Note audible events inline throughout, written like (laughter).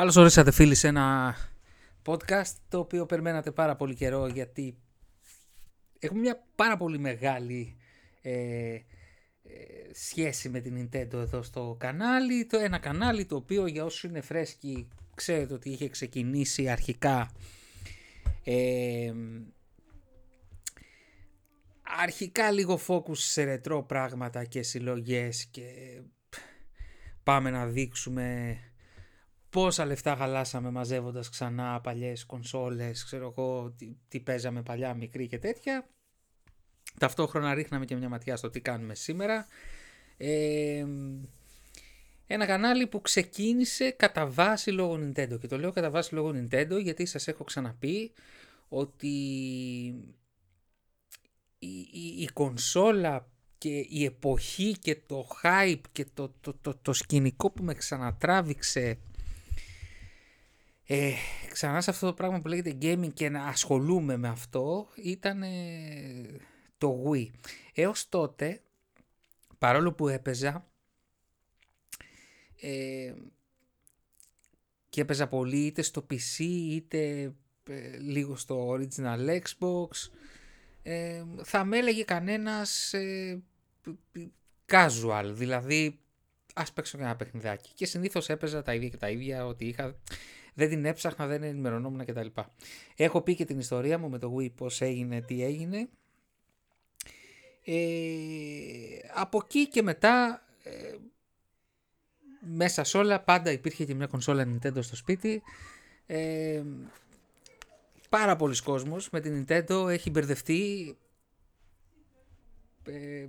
Καλώς ορίσατε φίλοι σε ένα podcast το οποίο περιμένατε πάρα πολύ καιρό γιατί έχουμε μια πάρα πολύ μεγάλη ε, ε, σχέση με την Nintendo εδώ στο κανάλι. Το ένα κανάλι το οποίο για όσους είναι φρέσκοι ξέρετε ότι είχε ξεκινήσει αρχικά ε, αρχικά λίγο focus σε ρετρό πράγματα και συλλογές και πάμε να δείξουμε πόσα λεφτά χαλάσαμε μαζεύοντας ξανά παλιές κονσόλες, ξέρω εγώ τι, τι παίζαμε παλιά μικρή και τέτοια. Ταυτόχρονα ρίχναμε και μια ματιά στο τι κάνουμε σήμερα. Ε, ένα κανάλι που ξεκίνησε κατά βάση λόγω Nintendo και το λέω κατά βάση λόγω Nintendo γιατί σας έχω ξαναπεί ότι η, η, η κονσόλα και η εποχή και το hype και το, το, το, το σκηνικό που με ξανατράβηξε ε, ξανά σε αυτό το πράγμα που λέγεται gaming και να ασχολούμαι με αυτό ήταν το Wii. Έως τότε, παρόλο που έπαιζα ε, και έπαιζα πολύ είτε στο PC είτε ε, λίγο στο original Xbox ε, θα με έλεγε κανένας ε, casual, δηλαδή ας παίξω ένα παιχνιδάκι. Και συνήθως έπαιζα τα ίδια και τα ίδια ότι είχα δεν την έψαχνα, δεν ενημερωνόμουν κτλ. Έχω πει και την ιστορία μου με το Wii πώς έγινε, τι έγινε. Ε, από εκεί και μετά ε, μέσα σε όλα πάντα υπήρχε και μια κονσόλα Nintendo στο σπίτι. Ε, πάρα πολλοί κόσμος με την Nintendo έχει μπερδευτεί ε,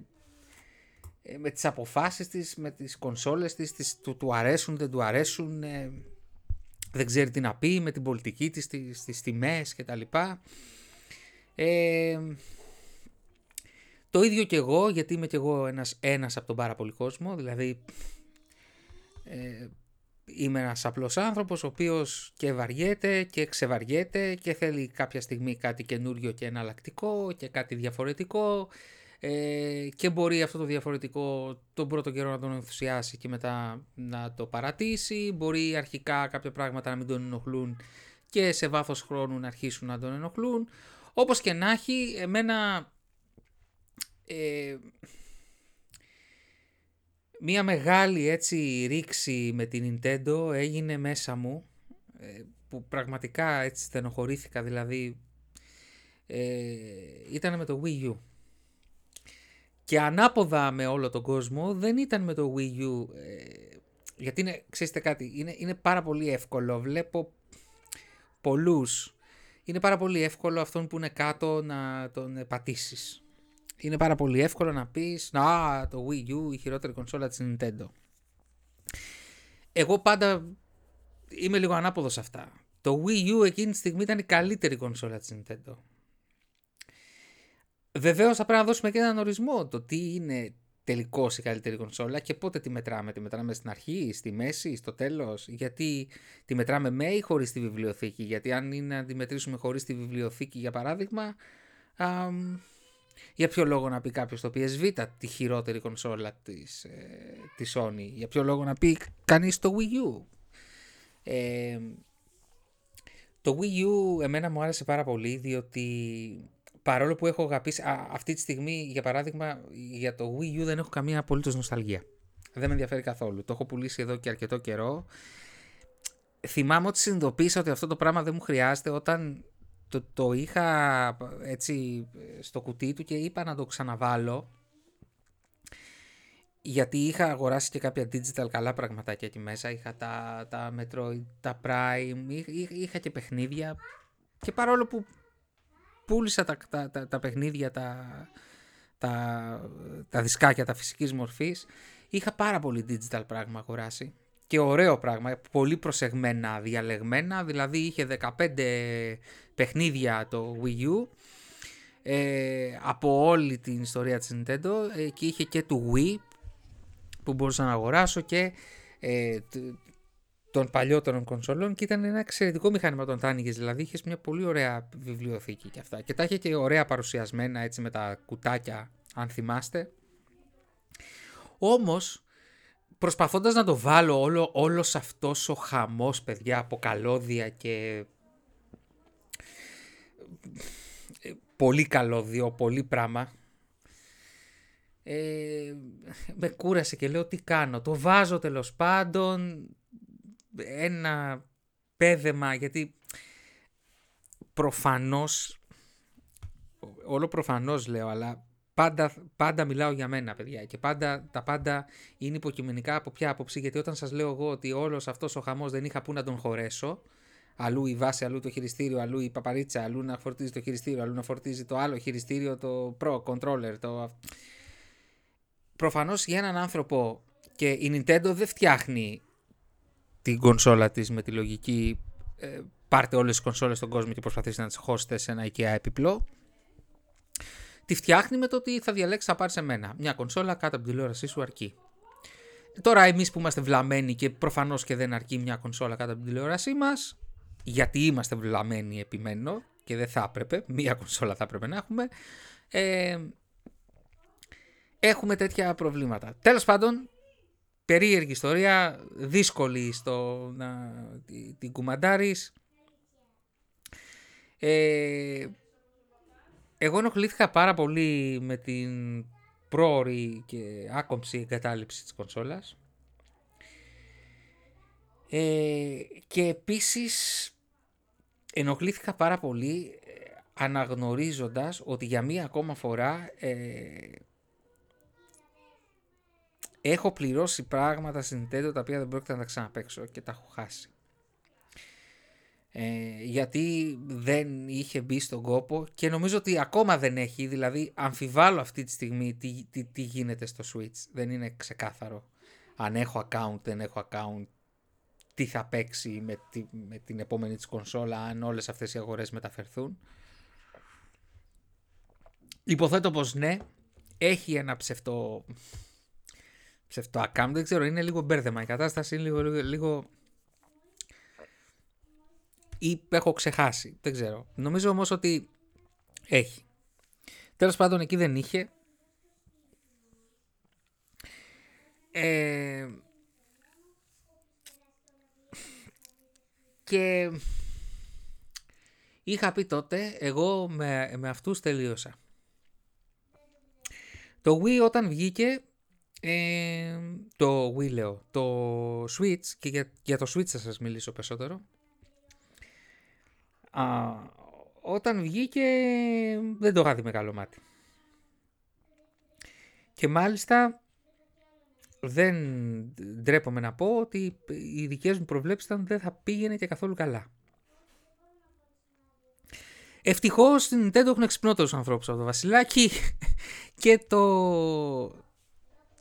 ε, με τις αποφάσεις της, με τις κονσόλες της, της του, του αρέσουν, δεν του αρέσουν, ε, δεν ξέρει τι να πει με την πολιτική της, στις, στις τιμές και τα λοιπά. Ε, το ίδιο και εγώ, γιατί είμαι και εγώ ένας, ένας από τον πάρα πολύ κόσμο, δηλαδή ε, είμαι ένας απλός άνθρωπος ο οποίος και βαριέται και ξεβαριέται και θέλει κάποια στιγμή κάτι καινούριο και εναλλακτικό και κάτι διαφορετικό ε, και μπορεί αυτό το διαφορετικό τον πρώτο καιρό να τον ενθουσιάσει και μετά να το παρατήσει. Μπορεί αρχικά κάποια πράγματα να μην τον ενοχλούν και σε βάθος χρόνου να αρχίσουν να τον ενοχλούν. Όπως και να έχει, εμένα ε, μία μεγάλη έτσι ρήξη με την Nintendo έγινε μέσα μου ε, που πραγματικά έτσι στενοχωρήθηκα δηλαδή ε, ήταν με το Wii U. Και ανάποδα με όλο τον κόσμο δεν ήταν με το Wii U. Ε, γιατί είναι, ξέρετε κάτι, είναι, είναι πάρα πολύ εύκολο. Βλέπω πολλούς. Είναι πάρα πολύ εύκολο αυτόν που είναι κάτω να τον πατήσεις. Είναι πάρα πολύ εύκολο να πεις «Να, το Wii U, η χειρότερη κονσόλα της Nintendo». Εγώ πάντα είμαι λίγο ανάποδος αυτά. Το Wii U εκείνη τη στιγμή ήταν η καλύτερη κονσόλα της Nintendo. Βεβαίως θα πρέπει να δώσουμε και έναν ορισμό το τι είναι τελικώς η καλύτερη κονσόλα και πότε τη μετράμε. Τη μετράμε στην αρχή, στη μέση, στο τέλος; Γιατί τη μετράμε με ή χωρίς τη βιβλιοθήκη; Γιατί αν είναι να τη μετρήσουμε χωρίς τη βιβλιοθήκη, για παράδειγμα, α, για ποιο λόγο να πει κάποιος το PSV τη χειρότερη κονσόλα της, ε, της Sony; Για ποιο λόγο να πει κανείς το Wii U; Ε, το Wii U εμένα μου άρεσε πάρα πολύ διότι παρόλο που έχω αγαπήσει, αυτή τη στιγμή για παράδειγμα για το Wii U δεν έχω καμία απολύτως νοσταλγία. Δεν με ενδιαφέρει καθόλου. Το έχω πουλήσει εδώ και αρκετό καιρό. Θυμάμαι ότι συνειδητοποίησα ότι αυτό το πράγμα δεν μου χρειάζεται όταν το, το είχα έτσι στο κουτί του και είπα να το ξαναβάλω γιατί είχα αγοράσει και κάποια digital καλά πραγματάκια εκεί μέσα. Είχα τα, τα Metroid, τα Prime, είχα, είχα και παιχνίδια και παρόλο που πούλησα τα, τα, τα, τα παιχνίδια, τα, τα, τα δισκάκια, τα φυσικής μορφής. Είχα πάρα πολύ digital πράγμα αγοράσει και ωραίο πράγμα, πολύ προσεγμένα, διαλεγμένα, δηλαδή είχε 15 παιχνίδια το Wii U ε, από όλη την ιστορία της Nintendo ε, και είχε και του Wii που μπορούσα να αγοράσω και ε, των παλιότερων κονσολών και ήταν ένα εξαιρετικό μηχάνημα όταν τα άνοιγες, δηλαδή είχες μια πολύ ωραία βιβλιοθήκη και αυτά και τα είχε και ωραία παρουσιασμένα έτσι με τα κουτάκια αν θυμάστε. Όμως προσπαθώντας να το βάλω όλο, όλος αυτός ο χαμός, παιδιά, από καλώδια και πολύ καλώδιο, πολύ πράγμα. Ε, με κούρασε και λέω τι κάνω. Το βάζω τέλος πάντων ένα πέδεμα γιατί προφανώς όλο προφανώς λέω αλλά πάντα, πάντα μιλάω για μένα παιδιά και πάντα, τα πάντα είναι υποκειμενικά από ποια άποψη γιατί όταν σας λέω εγώ ότι όλος αυτός ο χαμός δεν είχα που να τον χωρέσω αλλού η βάση, αλλού το χειριστήριο, αλλού η παπαρίτσα, αλλού να φορτίζει το χειριστήριο, αλλού να φορτίζει το άλλο χειριστήριο, το Pro Controller. Το... Προφανώς για έναν άνθρωπο και η Nintendo δεν φτιάχνει την κονσόλα της με τη λογική ε, πάρτε όλες τις κονσόλες στον κόσμο και προσπαθήστε να τις χώσετε σε ένα IKEA έπιπλο. Τη φτιάχνει με το ότι θα διαλέξεις να πάρεις σε μένα. Μια κονσόλα κάτω από την τηλεόρασή σου αρκεί. Τώρα εμείς που είμαστε βλαμμένοι και προφανώς και δεν αρκεί μια κονσόλα κάτω από την τηλεόρασή μας, γιατί είμαστε βλαμμένοι επιμένω και δεν θα έπρεπε, μία κονσόλα θα έπρεπε να έχουμε, ε, έχουμε τέτοια προβλήματα. Τέλος πάντων, περίεργη ιστορία, δύσκολη στο να την κουμαντάρεις. Ε, εγώ ενοχλήθηκα πάρα πολύ με την πρόορη και άκομψη εγκατάλειψη της κονσόλας. Ε, και επίσης ενοχλήθηκα πάρα πολύ ε, αναγνωρίζοντας ότι για μία ακόμα φορά ε, έχω πληρώσει πράγματα στην Nintendo τα οποία δεν πρόκειται να τα ξαναπαίξω και τα έχω χάσει. Ε, γιατί δεν είχε μπει στον κόπο και νομίζω ότι ακόμα δεν έχει, δηλαδή αμφιβάλλω αυτή τη στιγμή τι, τι, τι γίνεται στο Switch. Δεν είναι ξεκάθαρο αν έχω account, δεν έχω account, τι θα παίξει με, τη, με την επόμενη της κονσόλα αν όλες αυτές οι αγορές μεταφερθούν. Υποθέτω πως ναι, έχει ένα ψευτό, ψευτό account, δεν ξέρω, είναι λίγο μπέρδεμα η κατάσταση, είναι λίγο, λίγο, λίγο... ή έχω ξεχάσει, δεν ξέρω. Νομίζω όμως ότι έχει. Τέλος πάντων εκεί δεν είχε. Ε, Και είχα πει τότε, εγώ με, με αυτούς τελείωσα. Το Wii όταν βγήκε, ε, το Wii λέω, το Switch, και για, για το Switch θα σας μιλήσω περισσότερο, α, όταν βγήκε δεν το είχα δει με καλό μάτι. Και μάλιστα δεν ντρέπομαι να πω ότι οι δικές μου προβλέψεις ήταν δεν θα πήγαινε και καθόλου καλά. Ευτυχώς στην Nintendo έχουν εξυπνότερου ανθρώπους από το Βασιλάκι (laughs) και το,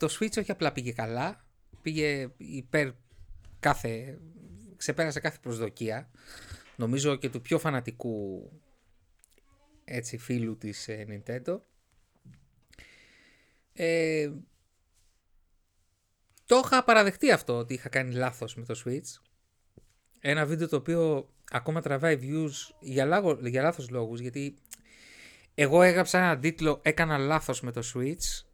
το Switch όχι απλά πήγε καλά, πήγε υπέρ κάθε, ξεπέρασε κάθε προσδοκία. Νομίζω και του πιο φανατικού έτσι, φίλου της ε, Nintendo. Ε, το είχα παραδεχτεί αυτό ότι είχα κάνει λάθος με το Switch. Ένα βίντεο το οποίο ακόμα τραβάει views για, λάγο, για λάθος λόγους γιατί εγώ έγραψα ένα τίτλο «Έκανα λάθος με το Switch»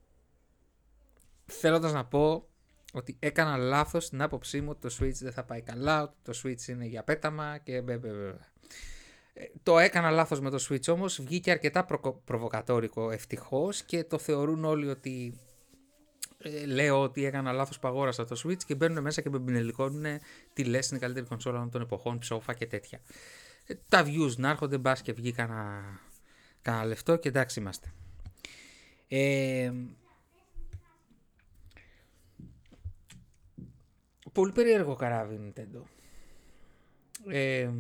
θέλοντας να πω ότι έκανα λάθος στην άποψή μου ότι το Switch δεν θα πάει καλά, ότι το Switch είναι για πέταμα και ε, το έκανα λάθος με το Switch όμως βγήκε αρκετά προβοκατόρικο ευτυχώς και το θεωρούν όλοι ότι ε, λέω ότι έκανα λάθος που αγόρασα το Switch και μπαίνουν μέσα και με πινελικώνουν τι λες, είναι η καλύτερη κονσόλα των εποχών, ψόφα και τέτοια. Ε, τα views να έρχονται, μπας και βγει κανένα, λεφτό και εντάξει είμαστε. Ε, πολύ περίεργο καράβι Nintendo. Ε,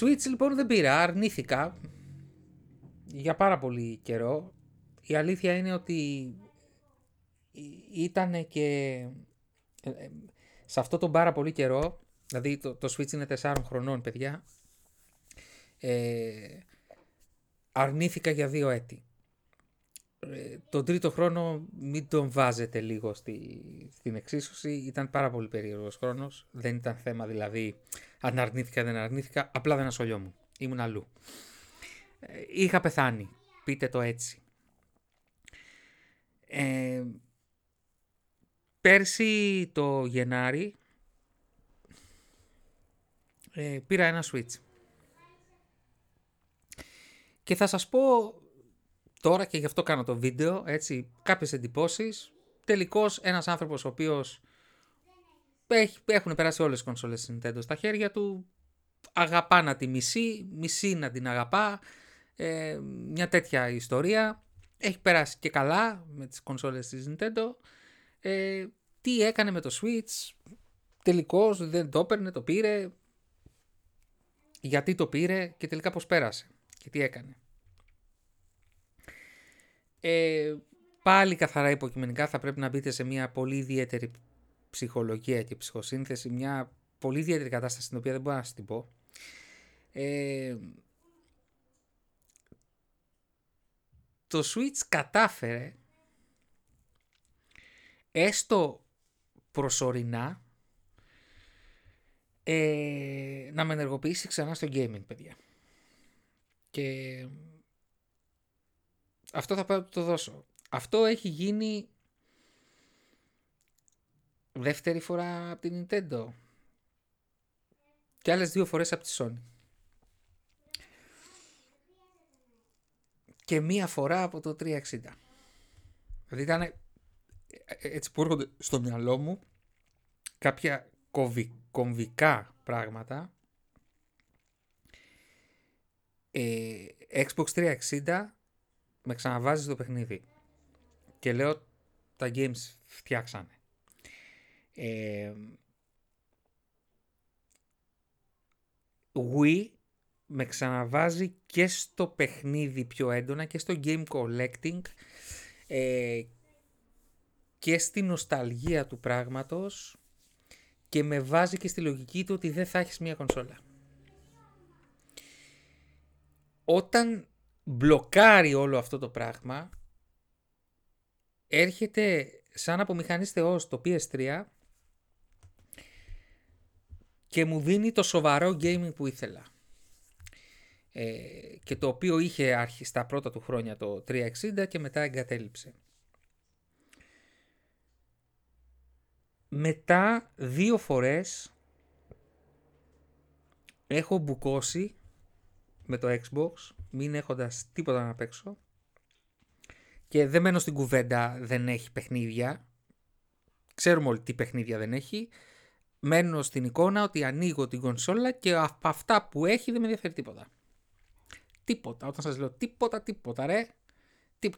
Switch λοιπόν δεν πήρα, αρνήθηκα για πάρα πολύ καιρό η αλήθεια είναι ότι ήταν και ε, ε, σε αυτό τον πάρα πολύ καιρό, δηλαδή το, το Switch είναι 4 χρονών παιδιά, ε, αρνήθηκα για δύο έτη. Ε, τον τρίτο χρόνο μην τον βάζετε λίγο στη, στην εξίσωση, ήταν πάρα πολύ περίεργος χρόνος, δεν ήταν θέμα δηλαδή αν αρνήθηκα δεν αρνήθηκα, απλά δεν ασχολιόμουν, ήμουν αλλού. είχα πεθάνει, πείτε το έτσι. Ε, πέρσι το Γενάρη ε, πήρα ένα Switch. Και θα σας πω τώρα και γι' αυτό κάνω το βίντεο, έτσι, κάποιες εντυπώσεις. Τελικώς ένας άνθρωπος ο οποίος έχει, έχουν περάσει όλες τις κονσόλες της Nintendo στα χέρια του, αγαπά να τη μισεί, μισεί να την αγαπά, ε, μια τέτοια ιστορία. Έχει περάσει και καλά με τις κονσόλες της Nintendo. Ε, τι έκανε με το Switch, τελικώς δεν το έπαιρνε, το πήρε, γιατί το πήρε και τελικά πώς πέρασε και τι έκανε. Ε, πάλι καθαρά υποκειμενικά θα πρέπει να μπείτε σε μια πολύ ιδιαίτερη ψυχολογία και ψυχοσύνθεση, μια πολύ ιδιαίτερη κατάσταση στην οποία δεν μπορώ να σας την πω. Ε, το Switch κατάφερε έστω προσωρινά ε, να με ενεργοποιήσει ξανά στο gaming, παιδιά. Και αυτό θα πάω το δώσω. Αυτό έχει γίνει δεύτερη φορά από την Nintendo και άλλες δύο φορές από τη Sony. Και μία φορά από το 360. Δηλαδή ήταν ε, έτσι που έρχονται στο μυαλό μου κάποια κομβικά πράγματα ε, Xbox 360 με ξαναβάζεις το παιχνίδι και λέω τα games φτιάξανε. Ε, Wii με ξαναβάζει και στο παιχνίδι πιο έντονα και στο game collecting ε, και στη νοσταλγία του πράγματος και με βάζει και στη λογική του ότι δεν θα έχεις μία κονσόλα. Όταν μπλοκάρει όλο αυτό το πράγμα, έρχεται σαν από μηχανής θεός το PS3 και μου δίνει το σοβαρό gaming που ήθελα. Ε, και το οποίο είχε αρχίσει στα πρώτα του χρόνια το 360 και μετά εγκατέλειψε. Μετά δύο φορές έχω μπουκώσει με το Xbox, μην έχοντας τίποτα να παίξω και δεν μένω στην κουβέντα δεν έχει παιχνίδια. Ξέρουμε όλοι τι παιχνίδια δεν έχει. Μένω στην εικόνα ότι ανοίγω την κονσόλα και από αυτά που έχει δεν με ενδιαφέρει τίποτα. Τίποτα. Όταν σας λέω τίποτα, τίποτα ρε.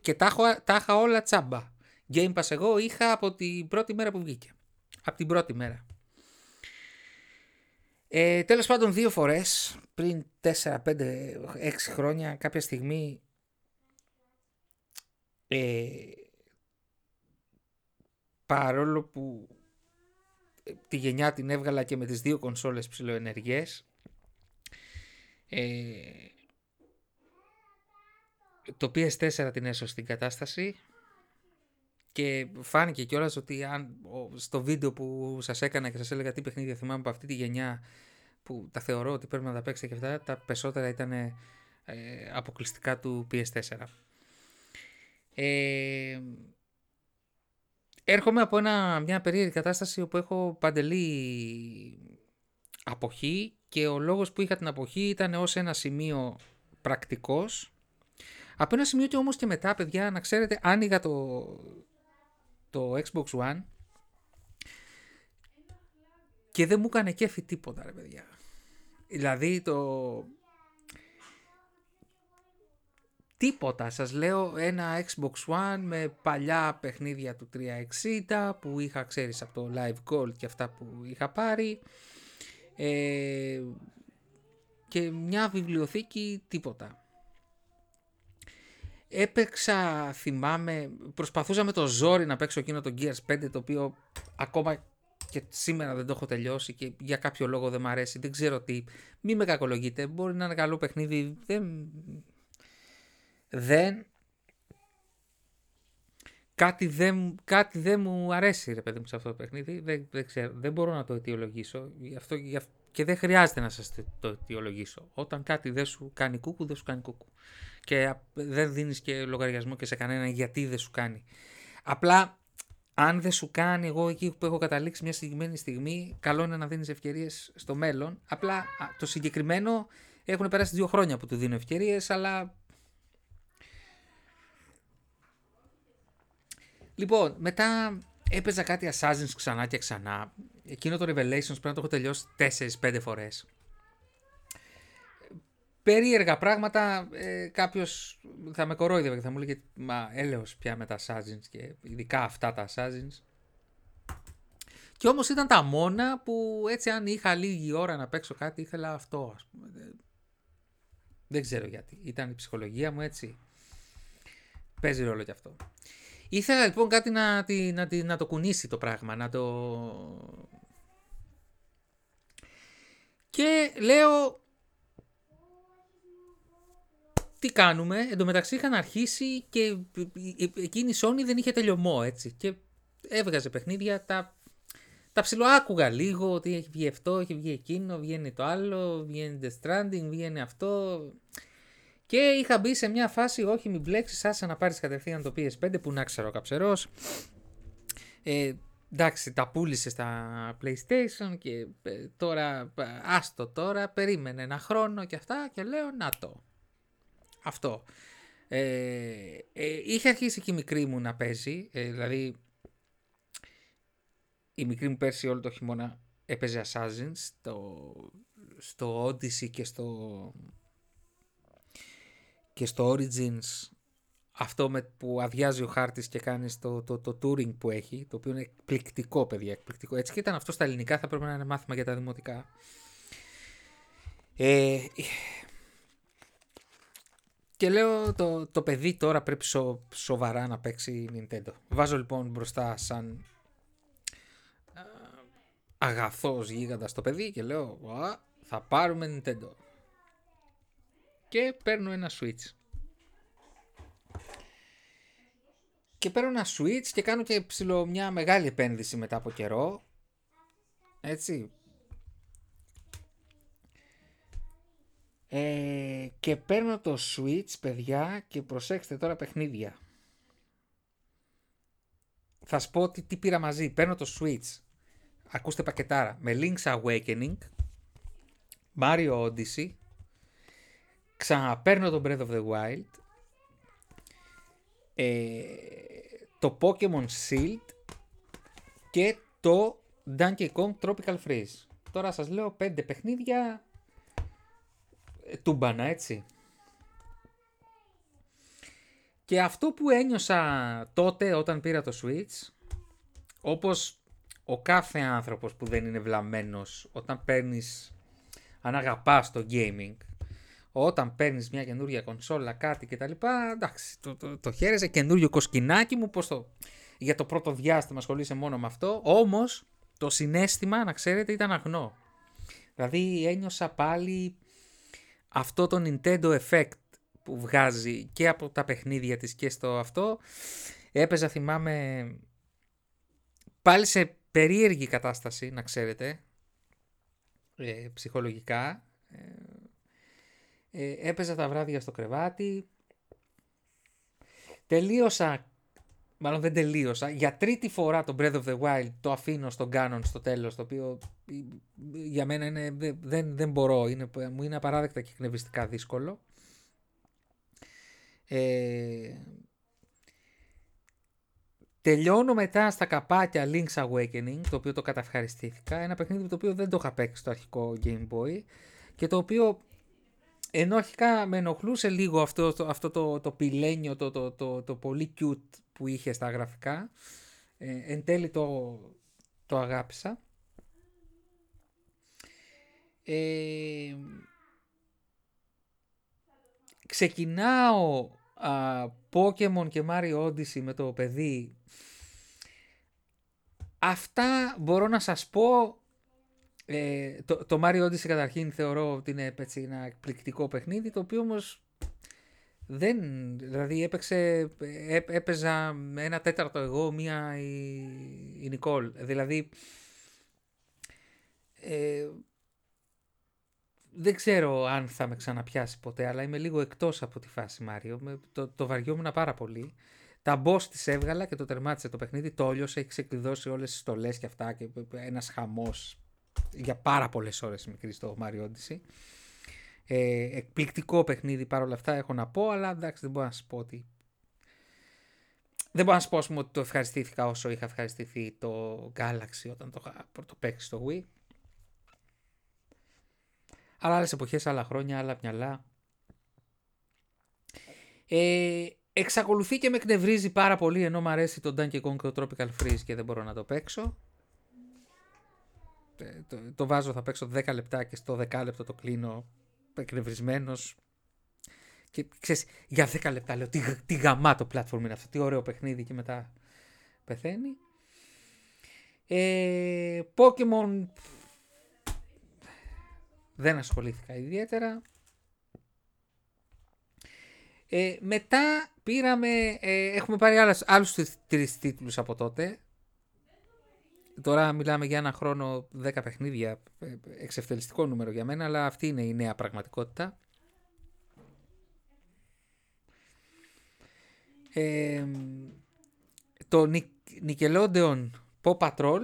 Και τα, τα είχα όλα τσάμπα. Game Pass εγώ είχα από την πρώτη μέρα που βγήκε από την πρώτη μέρα. Ε, τέλος πάντων δύο φορές, πριν 4, 5, 6 χρόνια, κάποια στιγμή ε, παρόλο που τη γενιά την έβγαλα και με τις δύο κονσόλες ψηλοενεργές ε, το PS4 την έσω στην κατάσταση και φάνηκε κιόλας ότι αν, στο βίντεο που σας έκανα και σας έλεγα τι παιχνίδια θυμάμαι από αυτή τη γενιά που τα θεωρώ ότι πρέπει να τα παίξετε και αυτά, τα περισσότερα ήταν ε, αποκλειστικά του PS4. Ε, έρχομαι από ένα, μια περίεργη κατάσταση όπου έχω παντελή αποχή και ο λόγος που είχα την αποχή ήταν ως ένα σημείο πρακτικός. Από ένα σημείο και όμως και μετά, παιδιά, να ξέρετε, άνοιγα το, το Xbox One και δεν μου έκανε κέφι τίποτα ρε παιδιά. Δηλαδή το... Τίποτα. Σας λέω ένα Xbox One με παλιά παιχνίδια του 360 που είχα ξέρεις από το Live Gold και αυτά που είχα πάρει. Ε, και μια βιβλιοθήκη τίποτα. Έπαιξα, θυμάμαι, προσπαθούσα με το ζόρι να παίξω εκείνο το Gears 5 το οποίο ακόμα και σήμερα δεν το έχω τελειώσει και για κάποιο λόγο δεν μ' αρέσει. Δεν ξέρω τι. Μη με κακολογείτε. Μπορεί να είναι καλό παιχνίδι. Δεν. Δεν. Κάτι δεν, κάτι δεν μου αρέσει ρε παιδί μου σε αυτό το παιχνίδι. Δεν, δεν, ξέρω, δεν μπορώ να το αιτιολογήσω. Γι αυτό, και δεν χρειάζεται να σας το αιτιολογήσω. Όταν κάτι δεν σου κάνει κούκου, δεν σου κάνει κούκου και δεν δίνεις και λογαριασμό και σε κανένα γιατί δεν σου κάνει. Απλά αν δεν σου κάνει εγώ εκεί που έχω καταλήξει μια συγκεκριμένη στιγμή, καλό είναι να δίνεις ευκαιρίες στο μέλλον. Απλά το συγκεκριμένο έχουν περάσει δύο χρόνια που του δίνω ευκαιρίες, αλλά... Λοιπόν, μετά έπαιζα κάτι Assassin's ξανά και ξανά. Εκείνο το Revelations πρέπει να το έχω τελειώσει 4-5 φορές περίεργα πράγματα. Ε, Κάποιος θα με κορόιδευε και θα μου λέγε Μα έλεος πια με τα Assassins και ειδικά αυτά τα Assassins. Και όμως ήταν τα μόνα που έτσι αν είχα λίγη ώρα να παίξω κάτι ήθελα αυτό ας πούμε. Δεν ξέρω γιατί. Ήταν η ψυχολογία μου έτσι. Παίζει ρόλο κι αυτό. Ήθελα λοιπόν κάτι να, να, να, να το κουνήσει το πράγμα, να το... Και λέω, τι κάνουμε. Εν τω μεταξύ είχαν αρχίσει και εκείνη η Sony δεν είχε τελειωμό έτσι. Και έβγαζε παιχνίδια, τα, τα ψιλοάκουγα λίγο ότι έχει βγει αυτό, έχει βγει εκείνο, βγαίνει το άλλο, βγαίνει The Stranding, βγαίνει αυτό. Και είχα μπει σε μια φάση, όχι μην μπλέξεις, άσε να πάρεις κατευθείαν το PS5 που να ξέρω ο καψερός. Ε, εντάξει, τα πούλησες στα PlayStation και ε, τώρα, άστο τώρα, περίμενε ένα χρόνο και αυτά και λέω να το. Αυτό. Ε, ε, είχε αρχίσει και η μικρή μου να παίζει, ε, δηλαδή η μικρή μου πέρσι όλο το χειμώνα έπαιζε Assassins στο, στο Odyssey και στο και στο Origins αυτό με, που αδειάζει ο χάρτης και κάνεις το, το, το, touring που έχει, το οποίο είναι εκπληκτικό παιδιά, εκπληκτικό. Έτσι και ήταν αυτό στα ελληνικά, θα πρέπει να είναι μάθημα για τα δημοτικά. Ε, και λέω το, το παιδί τώρα πρέπει σο, σοβαρά να παίξει Nintendo. Βάζω λοιπόν μπροστά σαν α, αγαθός γίγαντας το παιδί και λέω θα πάρουμε Nintendo. Και παίρνω ένα Switch. Και παίρνω ένα Switch και κάνω και ψηλό μια μεγάλη επένδυση μετά από καιρό. Έτσι, Ε, και παίρνω το Switch, παιδιά, και προσέξτε τώρα παιχνίδια. Θα σου πω τι, τι πήρα μαζί. Παίρνω το Switch. Ακούστε πακετάρα. Με Link's Awakening, Mario Odyssey, ξαναπαίρνω το Breath of the Wild, ε, το Pokemon Shield και το Donkey Kong Tropical Freeze. Τώρα σας λέω πέντε παιχνίδια τούμπανα έτσι. Και αυτό που ένιωσα τότε όταν πήρα το Switch, όπως ο κάθε άνθρωπος που δεν είναι βλαμμένος όταν παίρνεις, αν αγαπάς το gaming, όταν παίρνεις μια καινούργια κονσόλα, κάτι και τα λοιπά, εντάξει, το, το, το χαίρεσαι καινούριο κοσκινάκι μου, πώς το, για το πρώτο διάστημα ασχολείσαι μόνο με αυτό, όμως το συνέστημα, να ξέρετε, ήταν αγνό. Δηλαδή ένιωσα πάλι αυτό το Nintendo Effect που βγάζει και από τα παιχνίδια της και στο αυτό έπαιζα θυμάμαι πάλι σε περίεργη κατάσταση να ξέρετε ε, ψυχολογικά. Ε, ε, έπαιζα τα βράδια στο κρεβάτι. Τελείωσα μάλλον δεν τελείωσα. Για τρίτη φορά το Breath of the Wild το αφήνω στον Canon στο τέλος, το οποίο για μένα είναι, δεν, δεν μπορώ, είναι, μου είναι απαράδεκτα και εκνευριστικά δύσκολο. Ε, τελειώνω μετά στα καπάκια Link's Awakening, το οποίο το καταυχαριστήθηκα, ένα παιχνίδι το οποίο δεν το είχα παίξει στο αρχικό Game Boy και το οποίο ενώ αρχικά με ενοχλούσε λίγο αυτό, το, αυτό το, το πιλένιο, το, το, το, το πολύ cute που είχε στα γραφικά. Ε, εν τέλει το, το αγάπησα. Ε, ξεκινάω α, Pokemon και Mario Odyssey με το παιδί. Αυτά μπορώ να σας πω ε, το, το Mario Odyssey καταρχήν θεωρώ ότι είναι έτσι, ένα εκπληκτικό παιχνίδι, το οποίο όμως δεν, δηλαδή έπαιξε, έπαιζα ένα τέταρτο εγώ, μία η, η Νικόλ. Δηλαδή, ε, δεν ξέρω αν θα με ξαναπιάσει ποτέ, αλλά είμαι λίγο εκτός από τη φάση Μάριο. Το, το βαριόμουν πάρα πολύ. Τα boss τη έβγαλα και το τερμάτισε το παιχνίδι. Το όλιωσε, έχει ξεκλειδώσει όλες τις στολές και αυτά. Και ένας χαμός για πάρα πολλές ώρες μικρή στο Mario Odyssey. Ε, εκπληκτικό παιχνίδι παρόλα αυτά έχω να πω, αλλά εντάξει δεν μπορώ να σα πω ότι. Δεν μπορώ να σα πω πούμε, ότι το ευχαριστήθηκα όσο είχα ευχαριστηθεί το Galaxy όταν το είχα παίξει στο Wii. Αλλά άλλες εποχές, άλλα χρόνια, άλλα μυαλά. Ε, εξακολουθεί και με εκνευρίζει πάρα πολύ ενώ μου αρέσει το Donkey Kong το Tropical Freeze και δεν μπορώ να το παίξω. Ε, το, το, βάζω, θα παίξω 10 λεπτά και στο 10 λεπτό το κλείνω εκνευρισμένος. Και ξέρεις, για 10 λεπτά λέω τι, τι γαμάτο platform είναι αυτό, τι ωραίο παιχνίδι και μετά πεθαίνει. Ε, Pokemon δεν ασχολήθηκα ιδιαίτερα. Ε, μετά πήραμε, ε, έχουμε πάρει άλλους, άλλους τρεις τίτλους από τότε. Τώρα μιλάμε για ένα χρόνο 10 παιχνίδια, ε, εξευτελιστικό νούμερο για μένα, αλλά αυτή είναι η νέα πραγματικότητα. Ε, το Nickelodeon Pop Patrol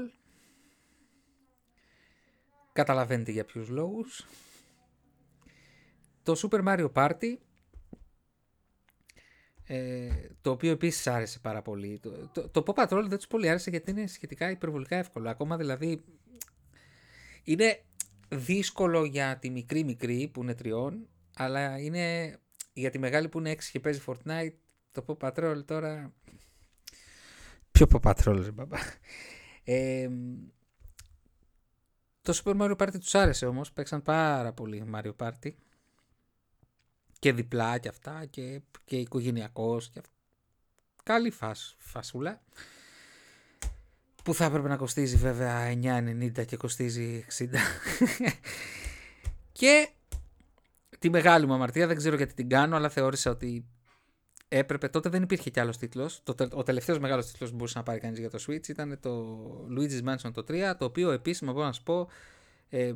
καταλαβαίνετε για ποιους λόγους. Το Super Mario Party ε, το οποίο επίσης άρεσε πάρα πολύ. Το, το, το Pop Patrol δεν τους πολύ άρεσε γιατί είναι σχετικά υπερβολικά εύκολο. Ακόμα δηλαδή είναι δύσκολο για τη μικρή μικρή που είναι τριών, αλλά είναι για τη μεγάλη που είναι έξι και παίζει Fortnite. Το Pop Patrol τώρα. Ποιο Pop Patrol, ρε μπαμπά. Ε, το Super Mario Party τους άρεσε όμως, παίξαν πάρα πολύ Mario Party και διπλά και αυτά και, και οικογενειακός και Καλή φας, φασούλα. Που θα έπρεπε να κοστίζει βέβαια 9,90 και κοστίζει 60 και τη μεγάλη μου αμαρτία δεν ξέρω γιατί την κάνω αλλά θεώρησα ότι έπρεπε, τότε δεν υπήρχε κι άλλος τίτλος. Ο τελευταίος μεγάλος τίτλος που μπορούσε να πάρει κανείς για το Switch ήταν το Luigi's Mansion το 3, το οποίο επίσημα μπορώ να σα πω ε,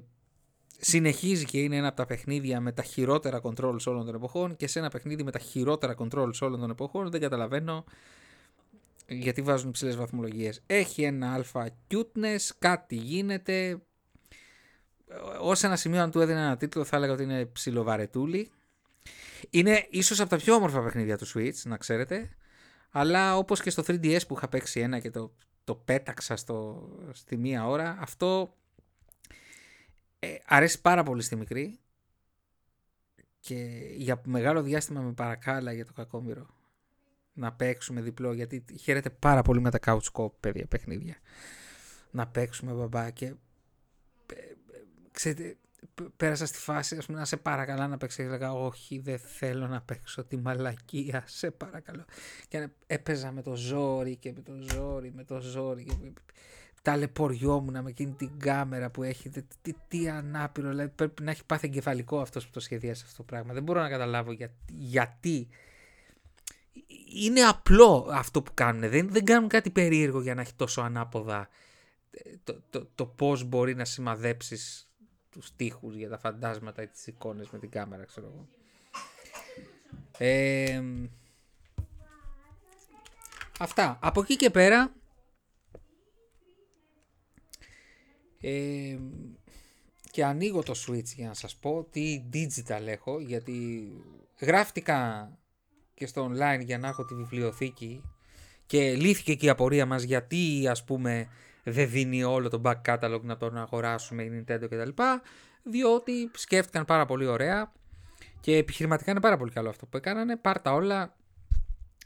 συνεχίζει και είναι ένα από τα παιχνίδια με τα χειρότερα controls όλων των εποχών και σε ένα παιχνίδι με τα χειρότερα controls όλων των εποχών δεν καταλαβαίνω γιατί βάζουν υψηλές βαθμολογίες. Έχει ένα αλφα cuteness, κάτι γίνεται. Ω ένα σημείο αν του έδινε ένα τίτλο θα έλεγα ότι είναι ψιλοβαρετούλη. Είναι ίσως από τα πιο όμορφα παιχνίδια του Switch, να ξέρετε. Αλλά όπως και στο 3DS που είχα παίξει ένα και το, το πέταξα στο, στη μία ώρα, αυτό ε, αρέσει πάρα πολύ στη μικρή και για μεγάλο διάστημα με παρακάλα για το κακόμοιρο να παίξουμε διπλό γιατί χαίρεται πάρα πολύ με τα couch co παιδιά παιχνίδια να παίξουμε μπαμπά και ε, ε, ξέρετε πέρασα στη φάση ας πούμε, να σε παρακαλά να παίξεις. Έλεγα, Όχι, δεν θέλω να παίξω τη μαλακία. Σε παρακαλώ. Και έπαιζα με το ζόρι και με το ζόρι, με το ζόρι. Και ταλαιπωριόμουν με εκείνη την κάμερα που έχει. Τι, τι, ανάπηρο. Δηλαδή πρέπει να έχει πάθει εγκεφαλικό αυτός που το σχεδίασε αυτό το πράγμα. Δεν μπορώ να καταλάβω γιατί. Είναι απλό αυτό που κάνουν. Δεν, δεν κάνουν κάτι περίεργο για να έχει τόσο ανάποδα ε, το, το, το πώς μπορεί να σημαδέψεις τους τοίχους για τα φαντάσματα ή τις εικόνες με την κάμερα, ξέρω εγώ. Ε, αυτά. Από εκεί και πέρα ε, και ανοίγω το switch για να σας πω τι digital έχω γιατί γράφτηκα και στο online για να έχω τη βιβλιοθήκη και λύθηκε και η απορία μας γιατί ας πούμε δεν δίνει όλο το back catalog να τον αγοράσουμε η Nintendo κτλ. Διότι σκέφτηκαν πάρα πολύ ωραία και επιχειρηματικά είναι πάρα πολύ καλό αυτό που έκανανε. Πάρτα όλα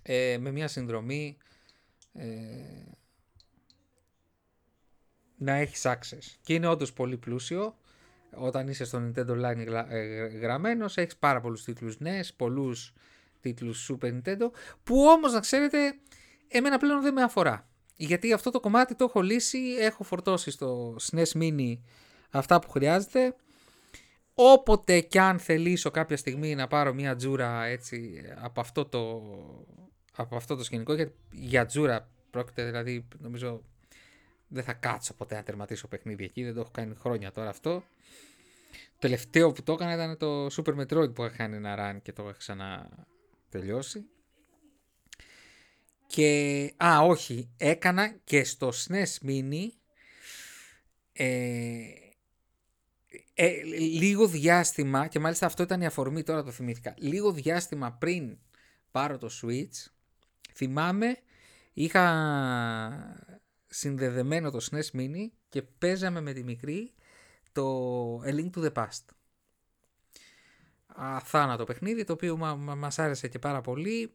ε, με μια συνδρομή ε, να έχεις access. Και είναι όντως πολύ πλούσιο. Όταν είσαι στο Nintendo Online ε, γραμμένος, έχεις πάρα πολλούς τίτλους NES, πολλούς τίτλους Super Nintendo, που όμως να ξέρετε, εμένα πλέον δεν με αφορά. Γιατί αυτό το κομμάτι το έχω λύσει, έχω φορτώσει στο SNES Mini αυτά που χρειάζεται. Όποτε και αν θελήσω κάποια στιγμή να πάρω μια τζούρα έτσι από αυτό το, από αυτό το σκηνικό, γιατί για τζούρα πρόκειται δηλαδή νομίζω δεν θα κάτσω ποτέ να τερματίσω παιχνίδι εκεί, δεν το έχω κάνει χρόνια τώρα αυτό. Το τελευταίο που το έκανα ήταν το Super Metroid που είχα κάνει ένα run και το έχω ξανά τελειώσει. Και, α, όχι, έκανα και στο SNES Mini ε, ε, λίγο διάστημα, και μάλιστα αυτό ήταν η αφορμή τώρα το θυμήθηκα, λίγο διάστημα πριν πάρω το Switch, θυμάμαι είχα συνδεδεμένο το SNES Mini και παίζαμε με τη μικρή το A Link to the Past. Αθάνατο παιχνίδι το οποίο μα, μας άρεσε και πάρα πολύ.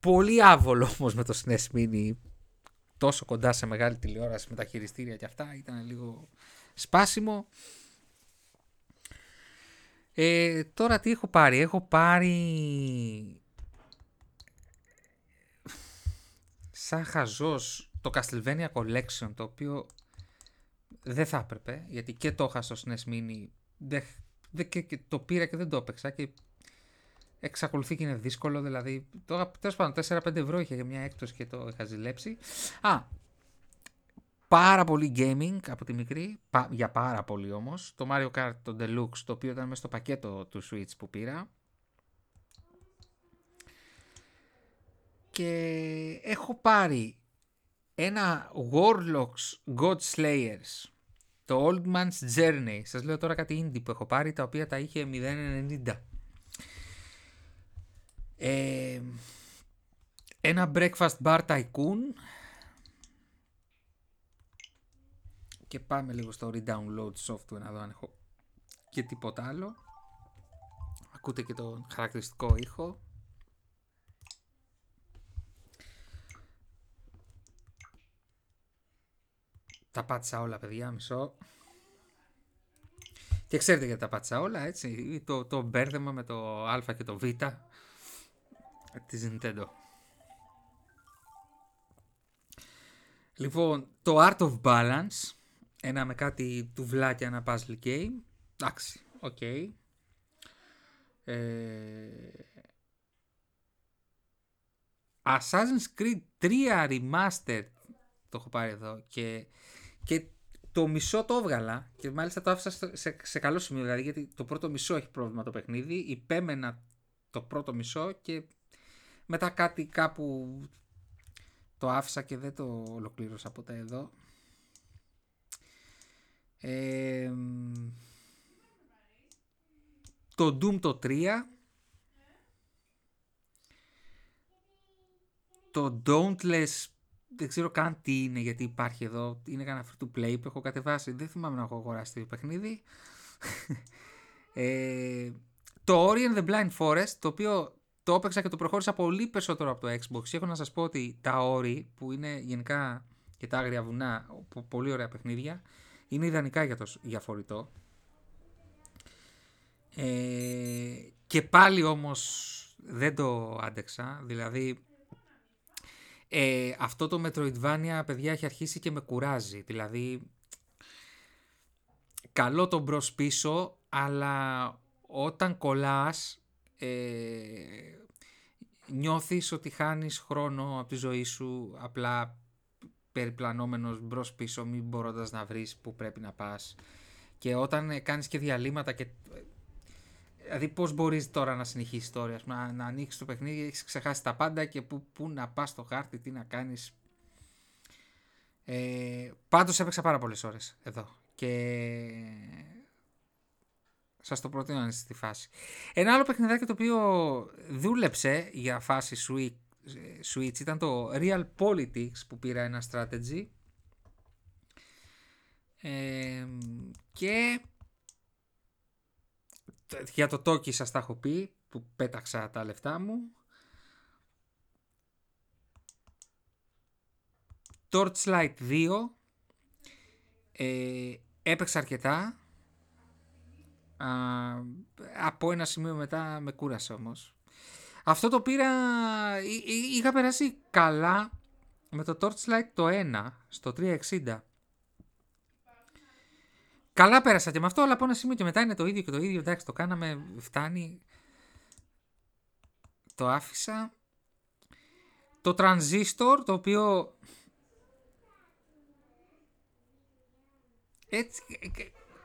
Πολύ άβολο όμως με το SNES Mini τόσο κοντά σε μεγάλη τηλεόραση με τα χειριστήρια και αυτά. Ήταν λίγο σπάσιμο. Ε, τώρα τι έχω πάρει; Έχω πάρει σαν χαζός το Castlevania Collection το οποίο δεν θα έπρεπε γιατί και το είχα στο SNES Mini και, το πήρα και δεν το έπαιξα και εξακολουθεί και είναι δύσκολο δηλαδή τώρα τέλος πάντων 4-5 ευρώ είχε για μια έκπτωση και το είχα ζηλέψει. Α πάρα πολύ gaming από τη μικρή για πάρα πολύ όμως. Το Mario Kart το Deluxe το οποίο ήταν μέσα στο πακέτο του Switch που πήρα. Και έχω πάρει ένα Warlocks God Slayers. Το Old Man's Journey. Σας λέω τώρα κάτι indie που έχω πάρει τα οποία τα είχε 0.90 ε, ένα Breakfast Bar Tycoon. Και πάμε λίγο στο re-download software να δω αν έχω και τίποτα άλλο. Ακούτε και το χαρακτηριστικό ήχο Τα πάτησα όλα, παιδιά, μισό. Και ξέρετε γιατί τα πάτησα όλα, έτσι. Το, το μπέρδεμα με το Α και το Β της Nintendo. Λοιπόν, το Art of Balance, ένα με κάτι τουβλάκια, ένα puzzle game. Εντάξει, OK. Okay. Ε... Assassin's Creed 3 Remastered το έχω πάρει εδώ και και το μισό το έβγαλα και μάλιστα το άφησα σε, σε καλό σημείο. Δηλαδή γιατί το πρώτο μισό έχει πρόβλημα το παιχνίδι. Υπέμενα το πρώτο μισό και μετά κάτι κάπου το άφησα και δεν το ολοκλήρωσα ποτέ εδώ. το Doom το 3 το Dauntless δεν ξέρω καν τι είναι γιατί υπάρχει εδώ. Είναι κανένα free to play που έχω κατεβάσει. Δεν θυμάμαι να έχω αγοράσει το παιχνίδι. (laughs) ε, το Ori and the Blind Forest, το οποίο το έπαιξα και το προχώρησα πολύ περισσότερο από το Xbox. Έχω να σας πω ότι τα Ori, που είναι γενικά και τα άγρια βουνά, πολύ ωραία παιχνίδια, είναι ιδανικά για, το, για φορητό. Ε, και πάλι όμως δεν το άντεξα, δηλαδή ε, αυτό το Metroidvania, παιδιά, έχει αρχίσει και με κουράζει. Δηλαδή, καλό το μπρος πίσω, αλλά όταν κολλάς, ε, νιώθεις ότι χάνεις χρόνο από τη ζωή σου, απλά περιπλανόμενος μπρος πίσω, μην μπορώντας να βρεις που πρέπει να πας. Και όταν κάνεις και διαλύματα και Δηλαδή, πώς μπορείς τώρα να συνεχίσεις τώρα, να, να ανοίξεις το παιχνίδι, έχεις ξεχάσει τα πάντα και πού, πού να πας στο χάρτη, τι να κάνεις. Ε, Πάντως έπαιξα πάρα πολλές ώρες εδώ και σας το προτείνω να είστε στη φάση. Ένα άλλο παιχνιδάκι το οποίο δούλεψε για φάση Switch ήταν το Real Politics που πήρα ένα strategy ε, και για το Toki σας τα έχω πει που πέταξα τα λεφτά μου. Torchlight 2 ε, έπαιξα αρκετά. Από ένα σημείο μετά με κούρασε όμως. Αυτό το πήρα είχα περάσει καλά με το Torchlight το 1 στο 360 Καλά πέρασα και με αυτό, αλλά από ένα σημείο και μετά είναι το ίδιο και το ίδιο. Εντάξει, το κάναμε, φτάνει. Το άφησα. Το Transistor, το οποίο... Έτσι,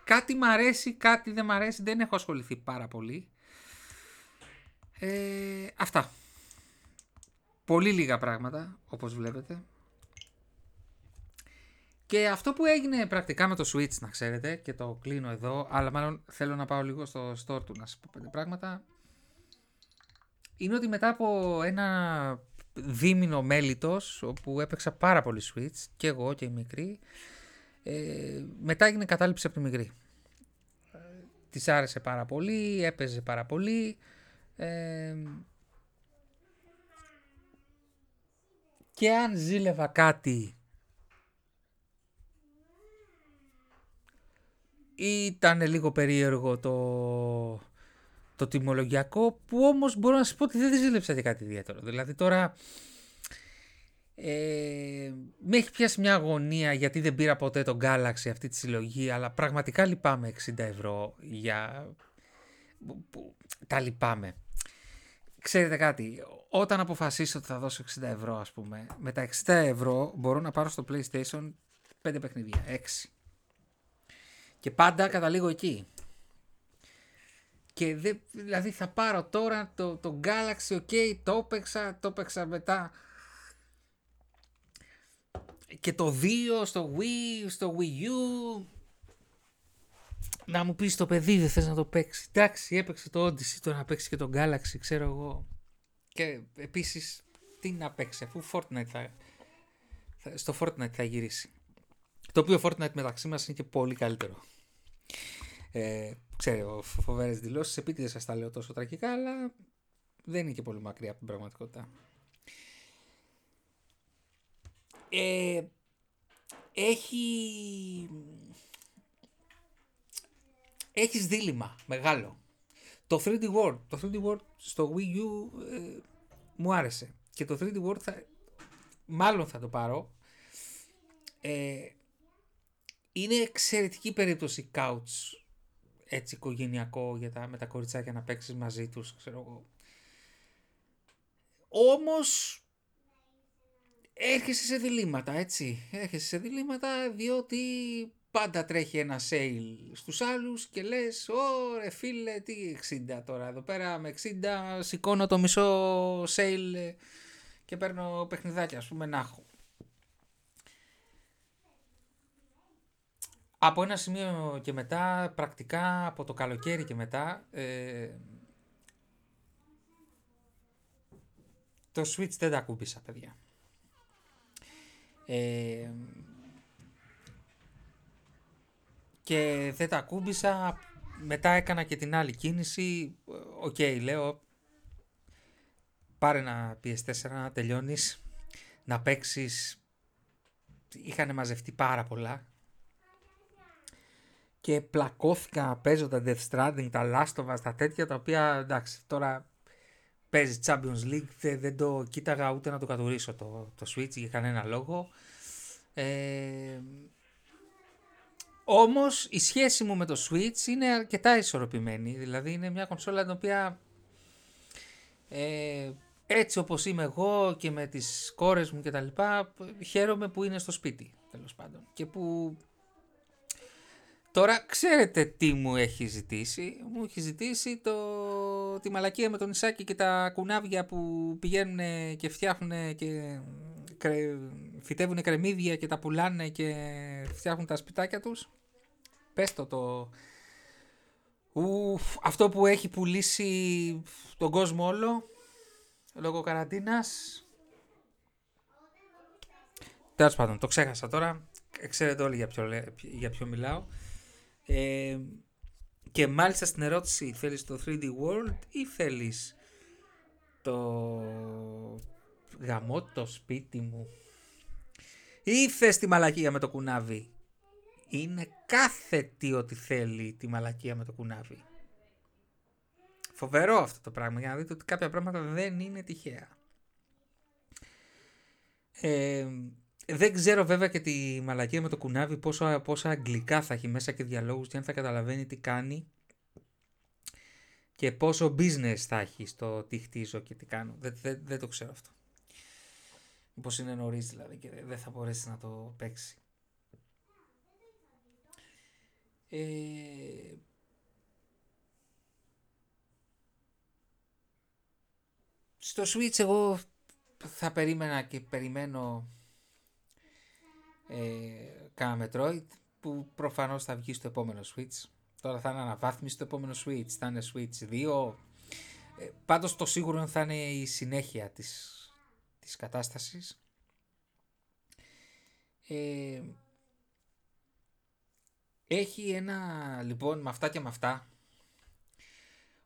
κάτι μ' αρέσει, κάτι δεν μ' αρέσει, δεν έχω ασχοληθεί πάρα πολύ. Ε, αυτά. πολύ λίγα πράγματα, όπως βλέπετε. Και αυτό που έγινε πρακτικά με το Switch, να ξέρετε, και το κλείνω εδώ, αλλά μάλλον θέλω να πάω λίγο στο store του να σας πω πέντε πράγματα, είναι ότι μετά από ένα δίμηνο μέλητος, όπου έπαιξα πάρα πολύ Switch, και εγώ και η μικρή, ε, μετά έγινε κατάληψη από τη μικρή. Ε, της άρεσε πάρα πολύ, έπαιζε πάρα πολύ, ε, και αν ζήλευα κάτι ήταν λίγο περίεργο το, το τιμολογιακό που όμως μπορώ να σας πω ότι δεν ζήλεψα για κάτι ιδιαίτερο. Δηλαδή τώρα ε, με έχει πιάσει μια αγωνία γιατί δεν πήρα ποτέ τον Galaxy αυτή τη συλλογή αλλά πραγματικά λυπάμαι 60 ευρώ για... Τα λυπάμαι. Ξέρετε κάτι, όταν αποφασίσω ότι θα δώσω 60 ευρώ ας πούμε, με τα 60 ευρώ μπορώ να πάρω στο PlayStation 5 παιχνίδια, 6. Και πάντα καταλήγω εκεί. Και δε, δηλαδή θα πάρω τώρα το, το Galaxy, ok, το έπαιξα, το έπαιξα μετά και το 2 στο Wii, στο Wii U. Να μου πεις το παιδί δεν θες να το παίξει. Εντάξει, έπαιξε το Odyssey, το να παίξει και το Galaxy, ξέρω εγώ. Και επίσης, τι να παίξει, αφού Fortnite θα, στο Fortnite θα γυρίσει. Το οποίο Fortnite μεταξύ μας είναι και πολύ καλύτερο. Ε, ξέρω, φοβερές δηλώσεις. Επίτηδες σας τα λέω τόσο τραγικά, αλλά δεν είναι και πολύ μακριά από την πραγματικότητα. Ε, έχει... Έχεις δίλημα μεγάλο. Το 3D World, το 3D World στο Wii U ε, μου άρεσε. Και το 3D World θα, μάλλον θα το πάρω. Ε, είναι εξαιρετική περίπτωση couch έτσι οικογενειακό για τα, με τα κοριτσάκια να παίξεις μαζί τους, ξέρω εγώ. Όμως έρχεσαι σε διλήμματα, έτσι. Έρχεσαι σε διλήμματα διότι πάντα τρέχει ένα sale στους άλλους και λες «Ωρε φίλε, τι 60 τώρα, εδώ πέρα με 60 σηκώνω το μισό sale και παίρνω παιχνιδάκια, ας πούμε, να έχω». Από ένα σημείο και μετά, πρακτικά από το καλοκαίρι και μετά, ε, το Switch δεν τα ακούμπησα, παιδιά. Ε, και δεν τα ακούμπησα, μετά έκανα και την άλλη κίνηση, OK, okay, λέω, πάρε ένα PS4 να τελειώνεις, να παίξεις, είχαν μαζευτεί πάρα πολλά, και πλακώθηκα παίζοντα Death Stranding, τα Last of Us, τα τέτοια τα οποία εντάξει τώρα παίζει Champions League, δεν, δεν το κοίταγα ούτε να το κατουρίσω το, το Switch για κανένα λόγο. Ε, όμως η σχέση μου με το Switch είναι αρκετά ισορροπημένη, δηλαδή είναι μια κονσόλα την οποία ε, έτσι όπως είμαι εγώ και με τις κόρες μου και τα λοιπά, χαίρομαι που είναι στο σπίτι τέλος πάντων και που Τώρα ξέρετε τι μου έχει ζητήσει. Μου έχει ζητήσει το... τη μαλακία με τον Ισάκη και τα κουνάβια που πηγαίνουν και φτιάχνουν και κρε... φυτεύουν κρεμμύδια και τα πουλάνε και φτιάχνουν τα σπιτάκια τους. Πες το το... Ουφ, αυτό που έχει πουλήσει τον κόσμο όλο λόγω καραντίνας. Τέλος πάντων, το ξέχασα τώρα. Ξέρετε όλοι για ποιο, για ποιο μιλάω. Ε, και μάλιστα στην ερώτηση θέλεις το 3D World ή θέλεις το γαμό το σπίτι μου; Ή θες τη μαλακία με το κουνάβι; Είναι κάθε τι ότι θέλει τη μαλακία με το κουνάβι. Φοβερό αυτό το πράγμα για να δείτε ότι κάποια πράγματα δεν είναι τυχαία. Ε, δεν ξέρω βέβαια και τη μαλακία με το κουνάβι πόσο, πόσα αγγλικά θα έχει μέσα και διαλόγους και αν θα καταλαβαίνει τι κάνει και πόσο business θα έχει στο τι χτίζω και τι κάνω. Δεν, δεν, δεν το ξέρω αυτό. Πώς είναι νωρίς δηλαδή και δεν θα μπορέσει να το παίξει. Ε... Στο Switch εγώ θα περίμενα και περιμένω ε, κάνα Metroid που προφανώς θα βγει στο επόμενο Switch. Τώρα θα είναι αναβάθμιση στο επόμενο Switch, θα είναι Switch 2. Ε, πάντως το σίγουρο θα είναι η συνέχεια της, της κατάστασης. Ε, έχει ένα, λοιπόν, με αυτά και με αυτά,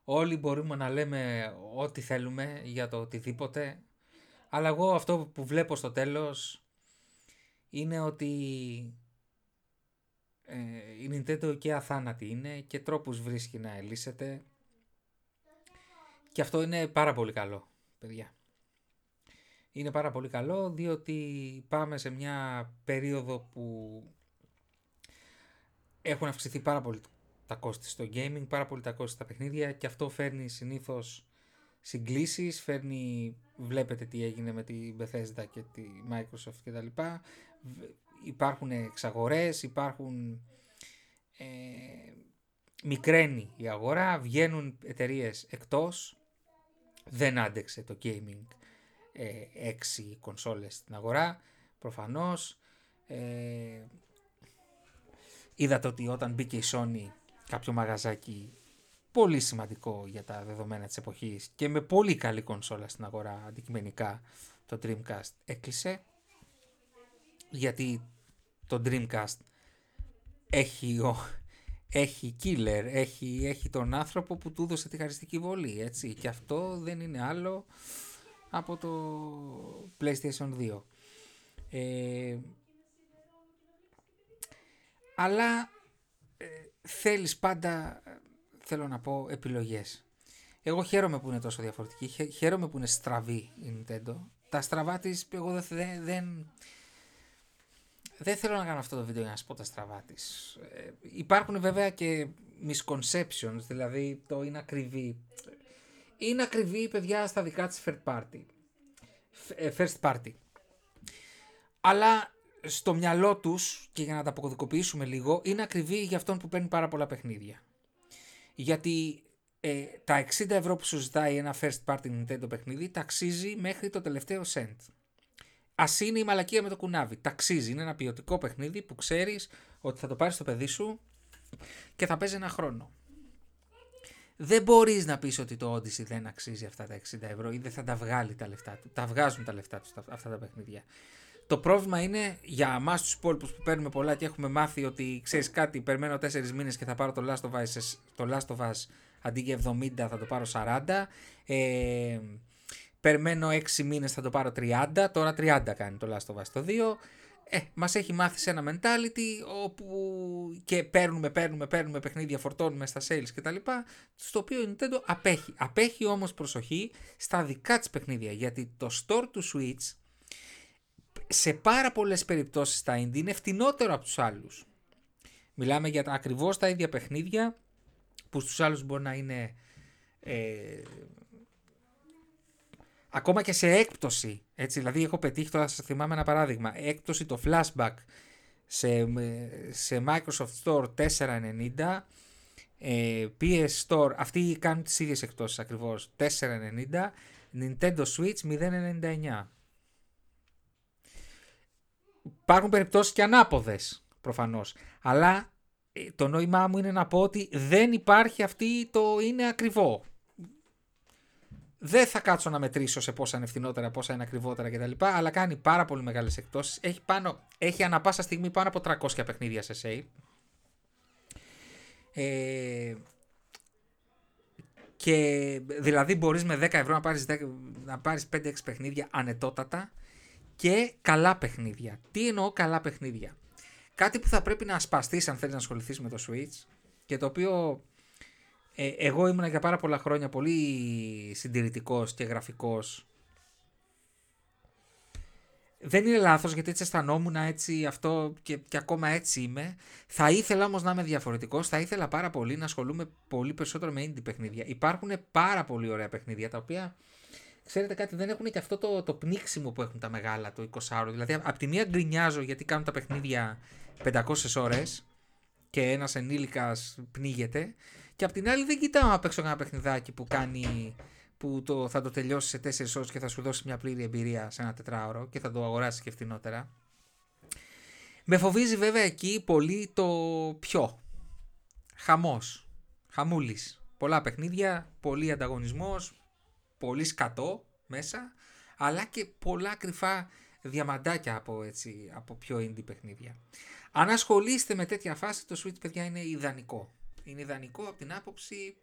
όλοι μπορούμε να λέμε ό,τι θέλουμε για το οτιδήποτε, αλλά εγώ αυτό που βλέπω στο τέλος είναι ότι ε, η Nintendo και αθάνατη είναι και τρόπους βρίσκει να ελύσεται και αυτό είναι πάρα πολύ καλό, παιδιά. Είναι πάρα πολύ καλό διότι πάμε σε μια περίοδο που έχουν αυξηθεί πάρα πολύ τα κόστη στο gaming, πάρα πολύ τα κόστη στα παιχνίδια και αυτό φέρνει συνήθως συγκλήσεις, φέρνει, βλέπετε τι έγινε με τη Bethesda και τη Microsoft και τα λοιπά, υπάρχουν εξαγορές, υπάρχουν ε, μικραίνει η αγορά, βγαίνουν εταιρείες εκτός, δεν άντεξε το gaming ε, έξι κονσόλες στην αγορά, προφανώς. Ε, είδατε ότι όταν μπήκε η Sony κάποιο μαγαζάκι πολύ σημαντικό για τα δεδομένα της εποχής και με πολύ καλή κονσόλα στην αγορά αντικειμενικά το Dreamcast έκλεισε γιατί το Dreamcast έχει, ο, έχει killer, έχει, έχει τον άνθρωπο που του έδωσε τη χαριστική βολή έτσι και αυτό δεν είναι άλλο από το PlayStation 2. Ε, αλλά ε, θέλεις πάντα, θέλω να πω, επιλογές. Εγώ χαίρομαι που είναι τόσο διαφορετική, χαίρομαι που είναι στραβή η Nintendo. Τα στραβά της, εγώ δεν, δεν, δεν θέλω να κάνω αυτό το βίντεο για να σας πω τα στραβά της. Ε, υπάρχουν βέβαια και misconceptions, δηλαδή το είναι ακριβή είναι ακριβή παιδιά στα δικά της first party. Ε, first party. Αλλά στο μυαλό τους, και για να τα αποκωδικοποιήσουμε λίγο, είναι ακριβή για αυτόν που παίρνει πάρα πολλά παιχνίδια. Γιατί ε, τα 60 ευρώ που σου ζητάει ένα first party Nintendo παιχνίδι ταξίζει μέχρι το τελευταίο cent. Α είναι η μαλακία με το κουνάβι. Ταξίζει. Είναι ένα ποιοτικό παιχνίδι που ξέρεις ότι θα το πάρεις στο παιδί σου και θα παίζει ένα χρόνο δεν μπορείς να πεις ότι το Odyssey δεν αξίζει αυτά τα 60 ευρώ ή δεν θα τα βγάλει τα λεφτά του. Τα βγάζουν τα λεφτά τους αυτά τα παιχνίδια. Το πρόβλημα είναι για εμάς τους υπόλοιπους που παίρνουμε πολλά και έχουμε μάθει ότι ξέρεις κάτι, περιμένω 4 μήνες και θα πάρω το Last of Us, το Last of Us αντί για 70 θα το πάρω 40. Ε, περιμένω 6 μήνες θα το πάρω 30. Τώρα 30 κάνει το Last of Us το 2 ε, μας έχει μάθει σε ένα mentality όπου και παίρνουμε, παίρνουμε, παίρνουμε παιχνίδια, φορτώνουμε στα sales κτλ. Στο οποίο η Nintendo απέχει. Απέχει όμως προσοχή στα δικά της παιχνίδια γιατί το store του Switch σε πάρα πολλές περιπτώσεις στα indie είναι φτηνότερο από τους άλλους. Μιλάμε για ακριβώς τα ίδια παιχνίδια που στους άλλους μπορεί να είναι ε, ακόμα και σε έκπτωση. Έτσι, δηλαδή έχω πετύχει, τώρα σας θυμάμαι ένα παράδειγμα, έκπτωση το flashback σε, σε Microsoft Store 490, ε, PS Store, αυτοί κάνουν τις ίδιες εκπτώσεις ακριβώς, 490, Nintendo Switch 099. Υπάρχουν περιπτώσεις και ανάποδες προφανώς, αλλά ε, το νόημά μου είναι να πω ότι δεν υπάρχει αυτή το είναι ακριβό. Δεν θα κάτσω να μετρήσω σε πόσα είναι φθηνότερα, πόσα είναι ακριβότερα κτλ. Αλλά κάνει πάρα πολύ μεγάλες εκτόσει. Έχει, πάνω, έχει ανα πάσα στιγμή πάνω από 300 παιχνίδια σε sale. Ε, και δηλαδή μπορείς με 10 ευρώ να πάρεις, 10, να πάρεις 5-6 παιχνίδια ανετότατα και καλά παιχνίδια. Τι εννοώ καλά παιχνίδια; Κάτι που θα πρέπει να ασπαστείς αν θέλεις να ασχοληθείς με το Switch και το οποίο ε, εγώ ήμουν για πάρα πολλά χρόνια πολύ συντηρητικός και γραφικός. Δεν είναι λάθος γιατί έτσι αισθανόμουν έτσι αυτό και, και ακόμα έτσι είμαι. Θα ήθελα όμως να είμαι διαφορετικός, θα ήθελα πάρα πολύ να ασχολούμαι πολύ περισσότερο με indie παιχνίδια. Υπάρχουν πάρα πολύ ωραία παιχνίδια τα οποία ξέρετε κάτι, δεν έχουν και αυτό το, το πνίξιμο που έχουν τα μεγάλα, το 20 Δηλαδή, από τη μία γκρινιάζω γιατί κάνουν τα παιχνίδια 500 ώρες και ένας ενήλικας πνίγεται και απ' την άλλη δεν κοιτάω να παίξω ένα παιχνιδάκι που κάνει, που το, θα το τελειώσεις σε 4 ώρες και θα σου δώσει μια πλήρη εμπειρία σε ένα τετράωρο και θα το αγοράσεις και φθηνότερα. Με φοβίζει βέβαια εκεί πολύ το πιο. Χαμός. Χαμούλης. Πολλά παιχνίδια, πολύ ανταγωνισμός, πολύ σκατό μέσα, αλλά και πολλά κρυφά διαμαντάκια από, έτσι, από πιο indie παιχνίδια. Αν ασχολείστε με τέτοια φάση, το Switch, παιδιά, είναι ιδανικό. Είναι ιδανικό από την άποψη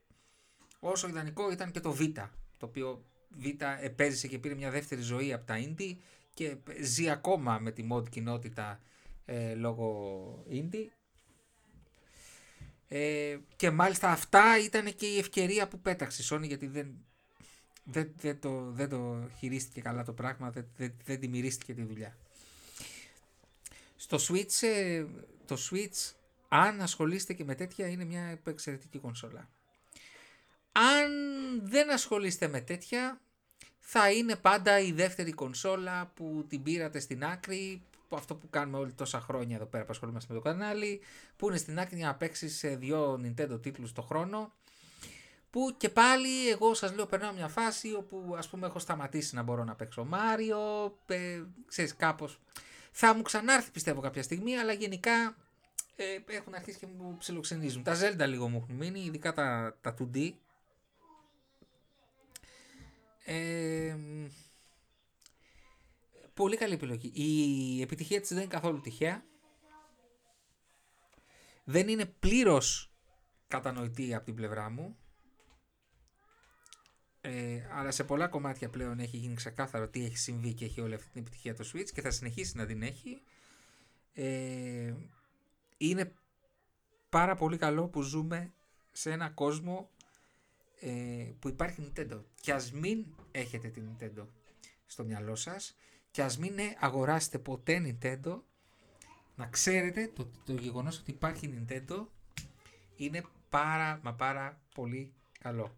όσο ιδανικό ήταν και το Vita, το οποίο Vita επέζησε και πήρε μια δεύτερη ζωή από τα indie και ζει ακόμα με τη mod κοινότητα ε, λόγω indie. Ε, και μάλιστα αυτά ήταν και η ευκαιρία που πέταξε η Sony γιατί δεν, δεν, δεν, το, δεν το χειρίστηκε καλά το πράγμα, δεν, δεν, δεν τη μυρίστηκε τη δουλειά. Στο Switch, ε, το Switch, αν ασχολείστε και με τέτοια, είναι μια εξαιρετική κονσόλα. Αν δεν ασχολείστε με τέτοια, θα είναι πάντα η δεύτερη κονσόλα που την πήρατε στην άκρη, αυτό που κάνουμε όλοι τόσα χρόνια εδώ πέρα που ασχολούμαστε με το κανάλι, που είναι στην άκρη για να παίξει σε δύο Nintendo τίτλους το χρόνο, που και πάλι εγώ σας λέω περνάω μια φάση όπου ας πούμε έχω σταματήσει να μπορώ να παίξω Μάριο, ε, ξέρεις κάπως, θα μου ξανάρθει πιστεύω κάποια στιγμή, αλλά γενικά ε, έχουν αρχίσει και μου ψιλοξενίζουν. Τα Zelda λίγο μου έχουν μείνει, ειδικά τα, τα 2D, ε, πολύ καλή επιλογή. Η επιτυχία της δεν είναι καθόλου τυχαία. Δεν είναι πλήρως κατανοητή από την πλευρά μου. Ε, αλλά σε πολλά κομμάτια πλέον έχει γίνει ξεκάθαρο τι έχει συμβεί και έχει όλη αυτή την επιτυχία το Switch και θα συνεχίσει να την έχει. Ε, είναι πάρα πολύ καλό που ζούμε σε ένα κόσμο ε, που υπάρχει Nintendo. Και ας μην έχετε την Nintendo στο μυαλό σας και ας μην αγοράσετε ποτέ Nintendo να ξέρετε το, το γεγονός ότι υπάρχει Nintendo είναι πάρα μα πάρα πολύ καλό.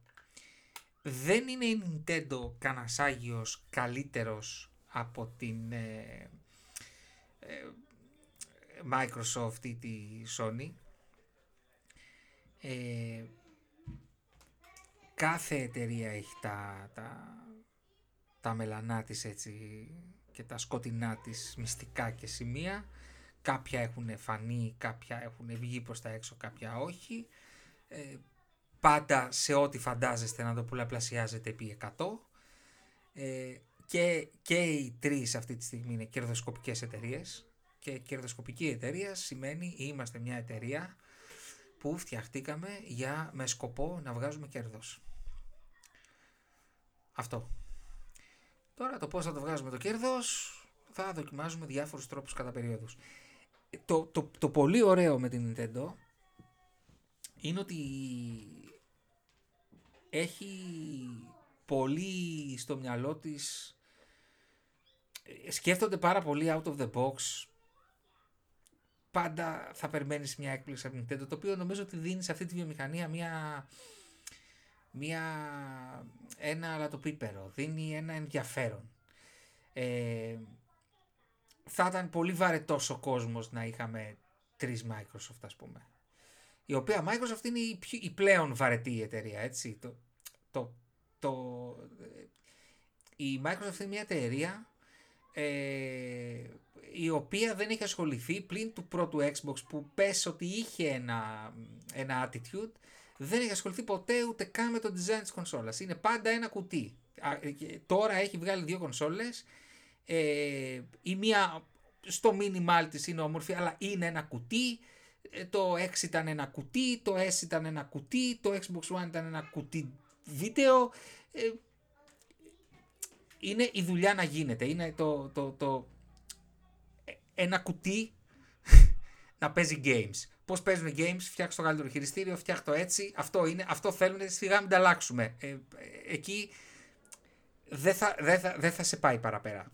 Δεν είναι η Nintendo κανένας Άγιος καλύτερος από την ε, ε, Microsoft ή τη Sony. Ε, κάθε εταιρεία έχει τα, τα, τα μελανά της έτσι και τα σκοτεινά της μυστικά και σημεία. Κάποια έχουν φανεί, κάποια έχουν βγει προς τα έξω, κάποια όχι. Ε, πάντα σε ό,τι φαντάζεστε να το πολλαπλασιάζετε επί 100. Ε, και, και οι τρεις αυτή τη στιγμή είναι κερδοσκοπικές εταιρείες και κερδοσκοπική εταιρεία σημαίνει είμαστε μια εταιρεία που φτιαχτήκαμε για, με σκοπό να βγάζουμε κέρδος. Αυτό. Τώρα το πώς θα το βγάζουμε το κέρδος θα δοκιμάζουμε διάφορους τρόπους κατά περίοδους. Το, το, το πολύ ωραίο με την Nintendo είναι ότι έχει πολύ στο μυαλό της σκέφτονται πάρα πολύ out of the box πάντα θα περιμένεις μια έκπληξη από την Nintendo το οποίο νομίζω ότι δίνει σε αυτή τη βιομηχανία μια μια, ένα αλατοπίπερο, δίνει ένα ενδιαφέρον. Ε, θα ήταν πολύ βαρετός ο κόσμος να είχαμε τρεις Microsoft ας πούμε. Η οποία Microsoft είναι η, η πλέον βαρετή εταιρεία, έτσι. Το, το, το, η Microsoft είναι μια εταιρεία ε, η οποία δεν έχει ασχοληθεί πλην του πρώτου Xbox που πες ότι είχε ένα, ένα attitude δεν έχει ασχοληθεί ποτέ ούτε καν με το design της κονσόλας. Είναι πάντα ένα κουτί. Τώρα έχει βγάλει δύο κονσόλες. Ε, η μία στο minimal της είναι όμορφη, αλλά είναι ένα κουτί. Ε, το X ήταν ένα κουτί, το S ήταν ένα κουτί, το Xbox One ήταν ένα κουτί βίντεο. Ε, είναι η δουλειά να γίνεται. Είναι το, το, το ε, ένα κουτί (laughs) να παίζει games. Πώς παίζουν games, φτιάξω το καλύτερο χειριστήριο, φτιάξω το έτσι. Αυτό είναι, αυτό θέλουν, σιγά μην τα αλλάξουμε. Ε, εκεί δεν θα, δεν, θα, δεν θα σε πάει παραπέρα.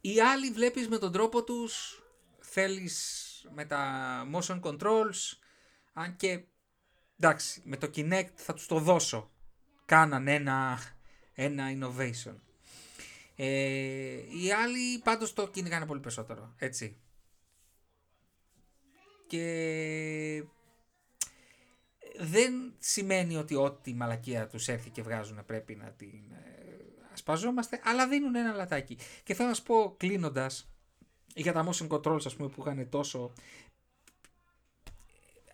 Οι άλλοι βλέπεις με τον τρόπο τους, θέλεις με τα motion controls, αν και εντάξει, με το Kinect θα τους το δώσω. Κάναν ένα, ένα innovation. Ε, οι άλλοι πάντως το κυνηγάνε πολύ περισσότερο, έτσι και δεν σημαίνει ότι ό,τι μαλακία τους έρθει και βγάζουν πρέπει να την ε, ασπαζόμαστε, αλλά δίνουν ένα λατάκι. Και θέλω να σου πω κλείνοντας για τα motion controls ας πούμε που είχαν τόσο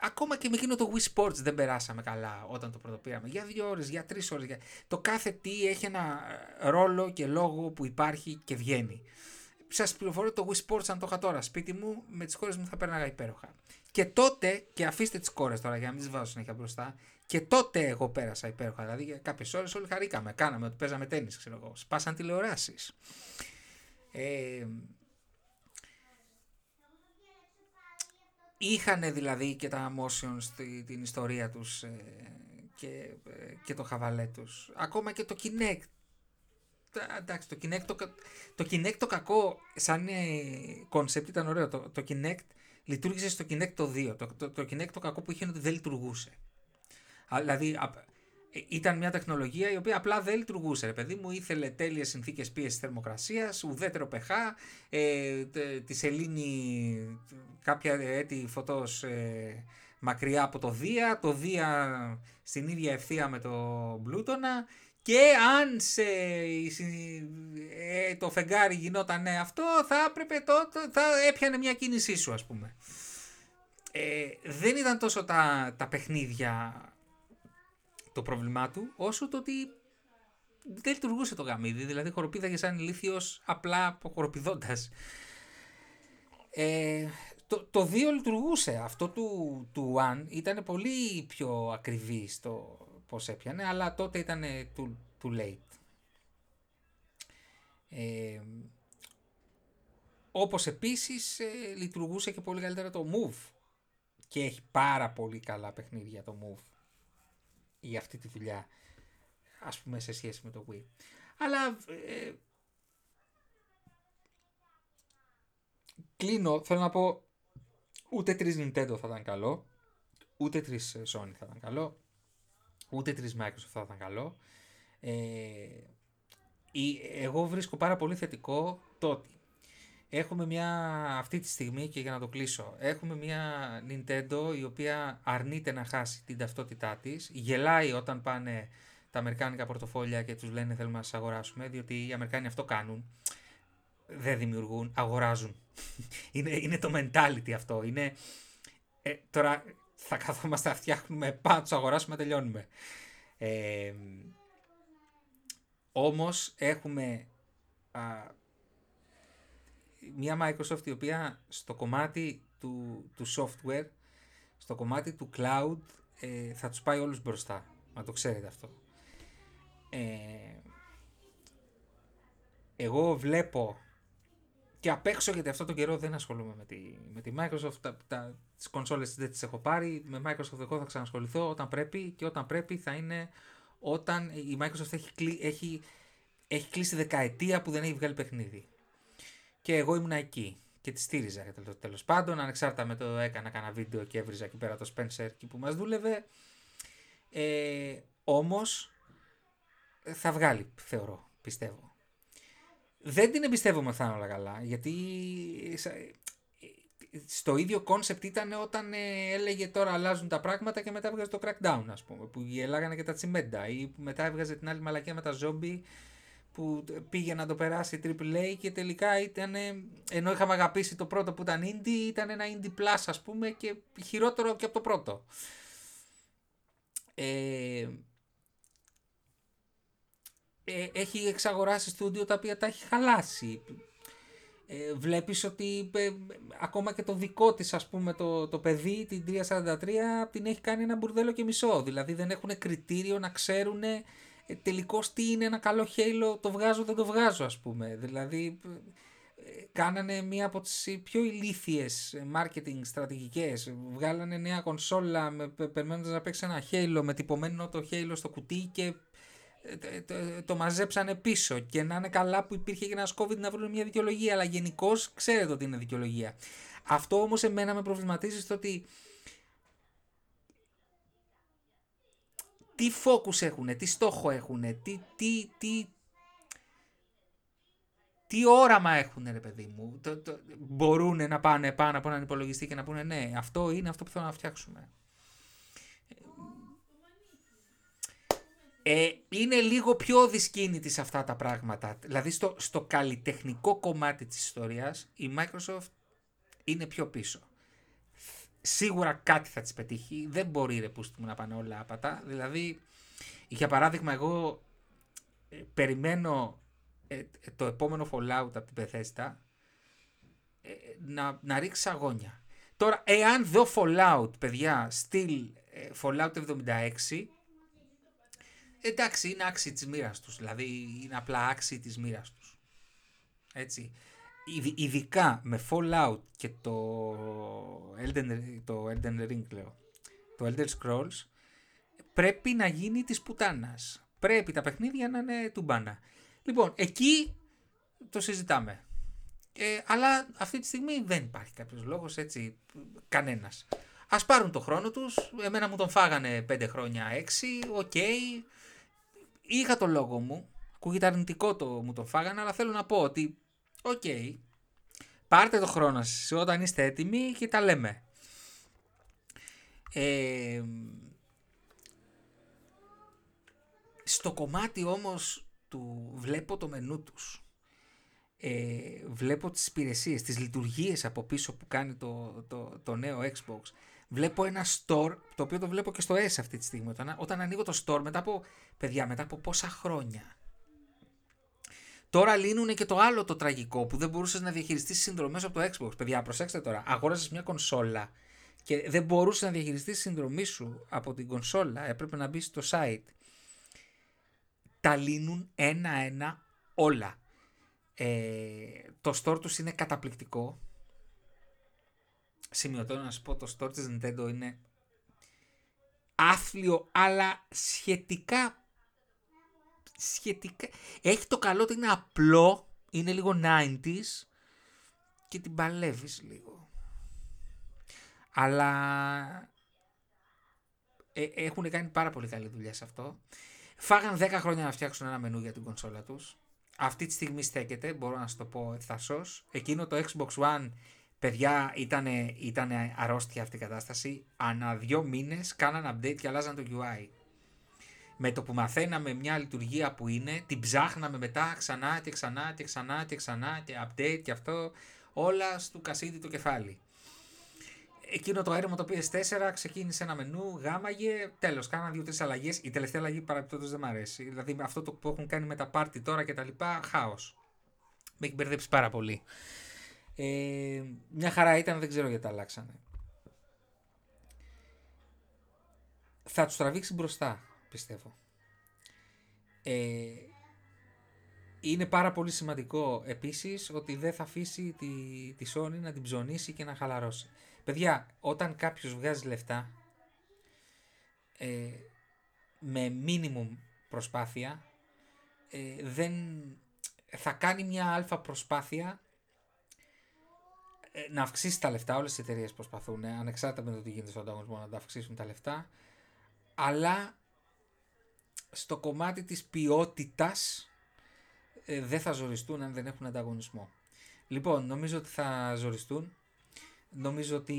ακόμα και με εκείνο το Wii Sports δεν περάσαμε καλά όταν το πρωτοπήραμε. Για δύο ώρες, για τρεις ώρες. Για... Το κάθε τι έχει ένα ρόλο και λόγο που υπάρχει και βγαίνει. Σας πληροφορώ το Wii Sports αν το είχα τώρα σπίτι μου, με τις κόρες μου θα πέρναγα υπέροχα. Και τότε, και αφήστε τις κόρες τώρα για να μην τις βάζω συνέχεια μπροστά, και τότε εγώ πέρασα υπέροχα. Δηλαδή για κάποιες ώρες όλοι χαρήκαμε. Κάναμε ότι παίζαμε τέννη, ξέρω εγώ. Σπάσαν τηλεοράσεις. Ε, Είχαν δηλαδή και τα motion στην ιστορία τους ε, και, ε, και το χαβαλέ τους. Ακόμα και το Kinect. Εντάξει, το Kinect το, το, Kinect το κακό σαν κονσεπτ ήταν ωραίο. Το, το Kinect λειτουργήσε στο Kinect το 2. Το, το, το Kinect το κακό που είχε είναι ότι δεν λειτουργούσε. Δηλαδή ε, ήταν μια τεχνολογία η οποία απλά δεν λειτουργούσε. Ρε παιδί μου ήθελε τέλειες συνθήκες πίεσης θερμοκρασίας, ουδέτερο pH, ε, τη σελήνη κάποια έτη φωτός ε, μακριά από το Δία, το Δία στην ίδια ευθεία με το Μπλούτονα και αν σε, ε, το φεγγάρι γινόταν αυτό θα έπρεπε το, θα έπιανε μια κίνησή σου ας πούμε. Ε, δεν ήταν τόσο τα, τα παιχνίδια το πρόβλημά του, όσο το ότι δεν λειτουργούσε το γαμίδι, δηλαδή χοροπίδαγε σαν ηλίθιος απλά αποχοροπηδώντας. Ε, το, το 2 λειτουργούσε, αυτό του, του One ήταν πολύ πιο ακριβή στο πώς έπιανε, αλλά τότε ήταν too, too late. Ε, όπως επίσης ε, λειτουργούσε και πολύ καλύτερα το Move και έχει πάρα πολύ καλά παιχνίδια το Move για αυτή τη δουλειά ας πούμε σε σχέση με το Wii. Αλλά ε, κλείνω, θέλω να πω ούτε τρεις Nintendo θα ήταν καλό, ούτε τρεις Sony θα ήταν καλό, ούτε τρεις Microsoft θα ήταν καλό. Ε, εγώ βρίσκω πάρα πολύ θετικό το ότι έχουμε μια, αυτή τη στιγμή και για να το κλείσω, έχουμε μια Nintendo η οποία αρνείται να χάσει την ταυτότητά της, γελάει όταν πάνε τα αμερικάνικα πορτοφόλια και τους λένε θέλουμε να σας αγοράσουμε, διότι οι Αμερικάνοι αυτό κάνουν, δεν δημιουργούν, αγοράζουν. (laughs) είναι, είναι το mentality αυτό, είναι, ε, τώρα θα καθόμαστε να φτιάχνουμε, πάντα τους αγοράσουμε, τελειώνουμε. Ε, όμως έχουμε μια Microsoft η οποία στο κομμάτι του, του software, στο κομμάτι του cloud ε, θα τους πάει όλους μπροστά. Να το ξέρετε αυτό. Ε, εγώ βλέπω και απ' έξω γιατί αυτό το καιρό δεν ασχολούμαι με τη, με τη Microsoft, τα, τα, τις κονσόλες δεν τις έχω πάρει, με Microsoft εγώ θα ξανασχοληθώ όταν πρέπει και όταν πρέπει θα είναι όταν η Microsoft έχει, έχει, έχει κλείσει δεκαετία που δεν έχει βγάλει παιχνίδι. Και εγώ ήμουν εκεί και τη στήριζα τέλος πάντων, ανεξάρτητα με το έκανα κάνα βίντεο και έβριζα εκεί πέρα το Spencer εκεί που μας δούλευε. Ε, όμως θα βγάλει, θεωρώ, πιστεύω. Δεν την εμπιστεύομαι θα όλα καλά, γιατί στο ίδιο concept ήταν όταν ε, έλεγε τώρα αλλάζουν τα πράγματα και μετά έβγαζε το Crackdown, ας πούμε, που γελάγανε και τα τσιμέντα ή μετά έβγαζε την άλλη μαλακία με τα zombie που πήγε να το περάσει AAA και τελικά ήταν, ενώ είχαμε αγαπήσει το πρώτο που ήταν indie, ήταν ένα indie plus ας πούμε και χειρότερο και από το πρώτο. Ε, ε, έχει εξαγοράσει στούντιο τα οποία τα έχει χαλάσει. Ε, βλέπεις ότι ε, ακόμα και το δικό της ας πούμε το, το παιδί, την 343, την έχει κάνει ένα μπουρδέλο και μισό. Δηλαδή δεν έχουν κριτήριο να ξέρουν ε, τελικώς τι είναι ένα καλό Halo, το βγάζω δεν το βγάζω ας πούμε. Δηλαδή ε, κάνανε μία από τις πιο ηλίθιες marketing στρατηγικές. Βγάλανε νέα κονσόλα με, περιμένοντας να παίξει ένα Halo με τυπωμένο το Halo στο κουτί και ε, το, το μαζέψανε πίσω και να είναι καλά που υπήρχε και ένας COVID να βρουν μια δικαιολογία αλλά γενικώς ξέρετε ότι είναι δικαιολογία. Αυτό όμως εμένα με προβληματίζει στο ότι τι focus έχουν, τι στόχο έχουν, τι, τι, τι, τι όραμα έχουν ρε παιδί μου. Το, το, μπορούν να πάνε πάνω από έναν υπολογιστή και να πούνε ναι αυτό είναι αυτό που θέλω να φτιάξουμε. Ε, είναι λίγο πιο δυσκίνητη σε αυτά τα πράγματα. Δηλαδή στο, στο καλλιτεχνικό κομμάτι της ιστορίας η Microsoft είναι πιο πίσω. Σίγουρα κάτι θα της πετύχει. Δεν μπορεί ρε πούστη μου να πάνε όλα άπατα. Δηλαδή, για παράδειγμα, εγώ ε, περιμένω ε, το επόμενο Fallout από την Bethesda ε, να, να ρίξει αγώνια. Τώρα, εάν δω Fallout, παιδιά, στυλ Fallout 76, εντάξει, είναι άξιοι της μοίρας τους. Δηλαδή, είναι απλά άξιοι της μοίρας τους. Έτσι. Ειδικά με Fallout και το Elden, το Elden Ring, λέω, το Elder Scrolls, πρέπει να γίνει της πουτάνας. Πρέπει τα παιχνίδια να είναι τουμπάνα. Λοιπόν, εκεί το συζητάμε. Ε, αλλά αυτή τη στιγμή δεν υπάρχει κάποιος λόγος, έτσι, κανένας. Ας πάρουν το χρόνο τους, εμένα μου τον φάγανε 5 χρόνια, 6, OK. Okay. Είχα το λόγο μου, ακούγεται αρνητικό το μου τον φάγανε, αλλά θέλω να πω ότι, OK, okay, πάρτε το χρόνο σας όταν είστε έτοιμοι και τα λέμε. Ε, στο κομμάτι όμως του βλέπω το μενού τους. Ε, βλέπω τις υπηρεσίες, τις λειτουργίες από πίσω που κάνει το, το, το νέο Xbox. Βλέπω ένα store, το οποίο το βλέπω και στο S αυτή τη στιγμή. Όταν, όταν ανοίγω το store μετά από, παιδιά, μετά από πόσα χρόνια. Τώρα λύνουν και το άλλο το τραγικό που δεν μπορούσες να διαχειριστείς συνδρομές από το Xbox. Παιδιά, προσέξτε τώρα. Αγόρασες μια κονσόλα και δεν μπορούσες να διαχειριστείς τη συνδρομή σου από την κονσόλα. Έπρεπε να μπεις στο site τα λύνουν ένα-ένα όλα. Ε, το store τους είναι καταπληκτικό. Σημειωτώ να σας πω, το store της Nintendo είναι άθλιο, αλλά σχετικά, σχετικά... Έχει το καλό ότι είναι απλό, είναι λίγο 90s και την παλεύεις λίγο. Αλλά ε, έχουν κάνει πάρα πολύ καλή δουλειά σε αυτό. Φάγαν 10 χρόνια να φτιάξουν ένα μενού για την κονσόλα τους. Αυτή τη στιγμή στέκεται, μπορώ να σου το πω ευθασώ. Εκείνο το Xbox One, παιδιά, ήταν ήτανε αρρώστια αυτή η κατάσταση. Ανά δύο μήνες κάναν update και αλλάζαν το UI. Με το που μαθαίναμε μια λειτουργία που είναι, την ψάχναμε μετά ξανά και ξανά και ξανά και ξανά και update και αυτό. Όλα στο κασίδι το κεφάλι εκείνο το έρευνα το PS4 ξεκίνησε ένα μενού, γάμαγε, τέλος. Κάναν δύο-τρει αλλαγές. Η τελευταία αλλαγή παραπτώτως δεν μ' αρέσει. Δηλαδή αυτό το που έχουν κάνει με τα πάρτι τώρα και τα λοιπά, χάος. Με έχει μπερδέψει πάρα πολύ. Ε, μια χαρά ήταν, δεν ξέρω γιατί τα αλλάξανε. Θα τους τραβήξει μπροστά, πιστεύω. Ε, είναι πάρα πολύ σημαντικό επίσης ότι δεν θα αφήσει τη, τη Sony να την ψωνίσει και να χαλαρώσει. Παιδιά, όταν κάποιος βγάζει λεφτά ε, με minimum προσπάθεια ε, δεν θα κάνει μια αλφα προσπάθεια ε, να αυξήσει τα λεφτά. Όλες οι εταιρείες προσπαθούν, ε, ανεξάρτητα με το τι γίνεται στον ανταγωνισμό, να τα αυξήσουν τα λεφτά. Αλλά στο κομμάτι της ποιότητας δεν θα ζοριστούν αν δεν έχουν ανταγωνισμό. Λοιπόν, νομίζω ότι θα ζοριστούν νομίζω ότι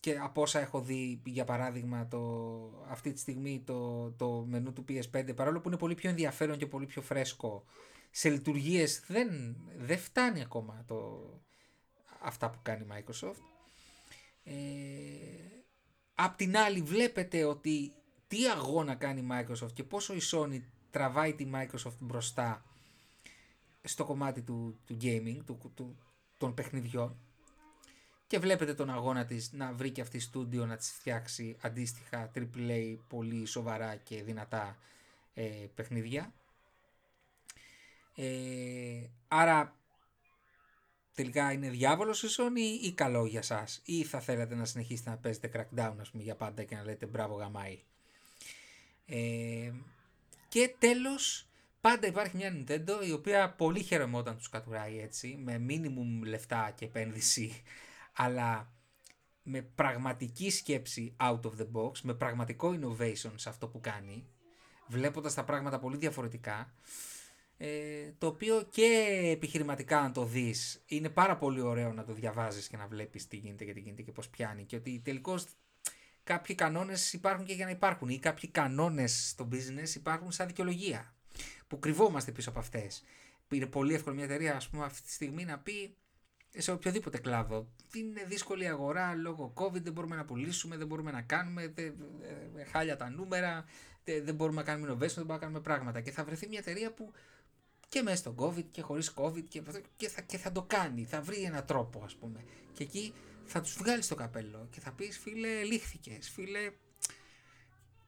και από όσα έχω δει για παράδειγμα το, αυτή τη στιγμή το, το μενού του PS5 παρόλο που είναι πολύ πιο ενδιαφέρον και πολύ πιο φρέσκο σε λειτουργίες δεν, δεν φτάνει ακόμα το, αυτά που κάνει η Microsoft ε, απ' την άλλη βλέπετε ότι τι αγώνα κάνει η Microsoft και πόσο η Sony τραβάει τη Microsoft μπροστά στο κομμάτι του, του gaming, του, του, των παιχνιδιών και βλέπετε τον αγώνα της να βρει και αυτή στούντιο να της φτιάξει αντίστοιχα AAA πολύ σοβαρά και δυνατά ε, παιχνίδια. Ε, άρα τελικά είναι διάβολος η Sony ή καλό για σας; Ή θα θέλατε να συνεχίσετε να παίζετε crackdown ας πούμε για πάντα και να λέτε μπράβο γαμάι. Ε, και τέλος Πάντα υπάρχει μια Nintendo η οποία πολύ χαίρομαι όταν τους κατουράει έτσι, με minimum λεφτά και επένδυση, (laughs) αλλά με πραγματική σκέψη out of the box, με πραγματικό innovation σε αυτό που κάνει, βλέποντας τα πράγματα πολύ διαφορετικά, ε, το οποίο και επιχειρηματικά αν το δεις, είναι πάρα πολύ ωραίο να το διαβάζεις και να βλέπεις τι γίνεται και τι γίνεται και πώς πιάνει και ότι τελικώς κάποιοι κανόνες υπάρχουν και για να υπάρχουν ή κάποιοι κανόνες στο business υπάρχουν σαν δικαιολογία που κρυβόμαστε πίσω από αυτές. Είναι πολύ εύκολο μια εταιρεία ας πούμε αυτή τη στιγμή να πει σε οποιοδήποτε κλάδο. Είναι δύσκολη αγορά λόγω COVID, δεν μπορούμε να πουλήσουμε, δεν μπορούμε να κάνουμε, δεν, ε, χάλια τα νούμερα, δεν μπορούμε να κάνουμε innovation, δεν μπορούμε να κάνουμε πράγματα. Και θα βρεθεί μια εταιρεία που και μέσα στο COVID και χωρίς COVID και, και, θα, και θα το κάνει, θα βρει έναν τρόπο ας πούμε. Και εκεί θα τους βγάλεις το καπέλο και θα πεις φίλε λήχθηκες, φίλε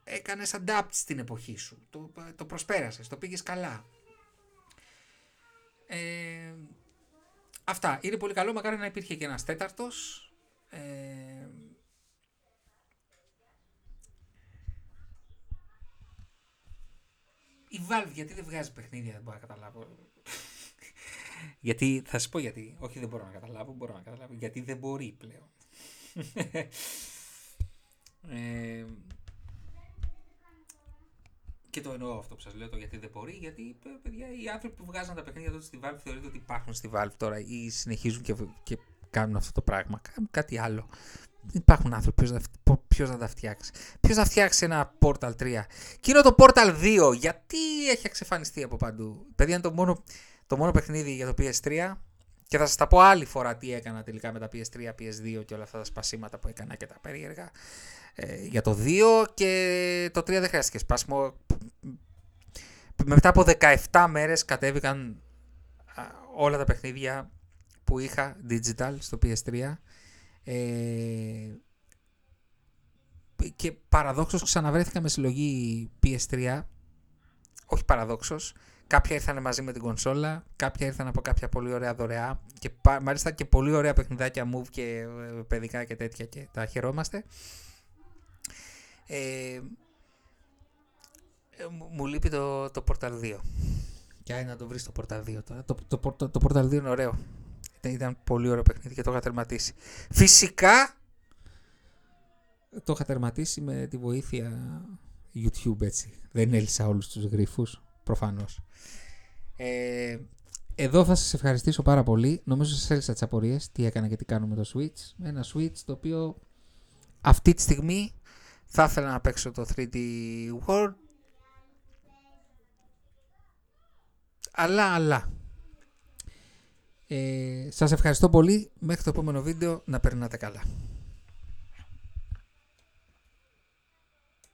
έκανες adapt στην εποχή σου, το, το προσπέρασες, το πήγες καλά. Ε, αυτά, είναι πολύ καλό, μακάρι να υπήρχε και ένας τέταρτος. Ε, η Valve γιατί δεν βγάζει παιχνίδια, δεν μπορώ να καταλάβω. (laughs) γιατί, θα σου πω γιατί, όχι δεν μπορώ να καταλάβω, μπορώ να καταλάβω, γιατί δεν μπορεί πλέον. (laughs) ε, και το εννοώ αυτό που σας λέω, το γιατί δεν μπορεί, γιατί παιδιά, οι άνθρωποι που βγάζαν τα παιχνίδια τότε στη Valve θεωρείται ότι υπάρχουν στη Valve τώρα ή συνεχίζουν και, και κάνουν αυτό το πράγμα. Κάνουν κάτι άλλο. Δεν υπάρχουν άνθρωποι. Ποιος θα τα φτιάξει. Ποιος θα φτιάξει ένα Portal 3. Και είναι το Portal 2. Γιατί έχει εξαφανιστεί από παντού. Παιδιά είναι το μόνο, το μόνο παιχνίδι για το PS3. Και θα σας τα πω άλλη φορά τι έκανα τελικά με τα PS3, PS2 και όλα αυτά τα σπασίματα που έκανα και τα περίεργα. Ε, για το 2 και το 3 δεν χρειάστηκε σπάσιμο. Μετά από 17 μέρες κατέβηκαν όλα τα παιχνίδια που είχα digital στο PS3 ε, και παραδόξως ξαναβρέθηκα με συλλογή PS3 όχι παραδόξως κάποια ήρθαν μαζί με την κονσόλα κάποια ήρθαν από κάποια πολύ ωραία δωρεά και μάλιστα και πολύ ωραία παιχνιδάκια move και ε, παιδικά και τέτοια και τα χαιρόμαστε. Ε, μου λείπει το, το Portal 2 και να το βρεις το Portal 2 τώρα. Το, το, το, το Portal 2 είναι ωραίο. Ήταν πολύ ωραίο παιχνίδι και το είχα τερματίσει. Φυσικά το είχα τερματίσει με τη βοήθεια YouTube έτσι. Δεν έλυσα όλους τους γρίφους, προφανώς. Ε, εδώ θα σας ευχαριστήσω πάρα πολύ. Νομίζω σας έλυσα τις απορίες τι έκανα και τι κάνω με το Switch. Ένα Switch το οποίο αυτή τη στιγμή θα ήθελα να παίξω το 3D World. Αλλά, αλλά, ε, σας ευχαριστώ πολύ. Μέχρι το επόμενο βίντεο να περνάτε καλά.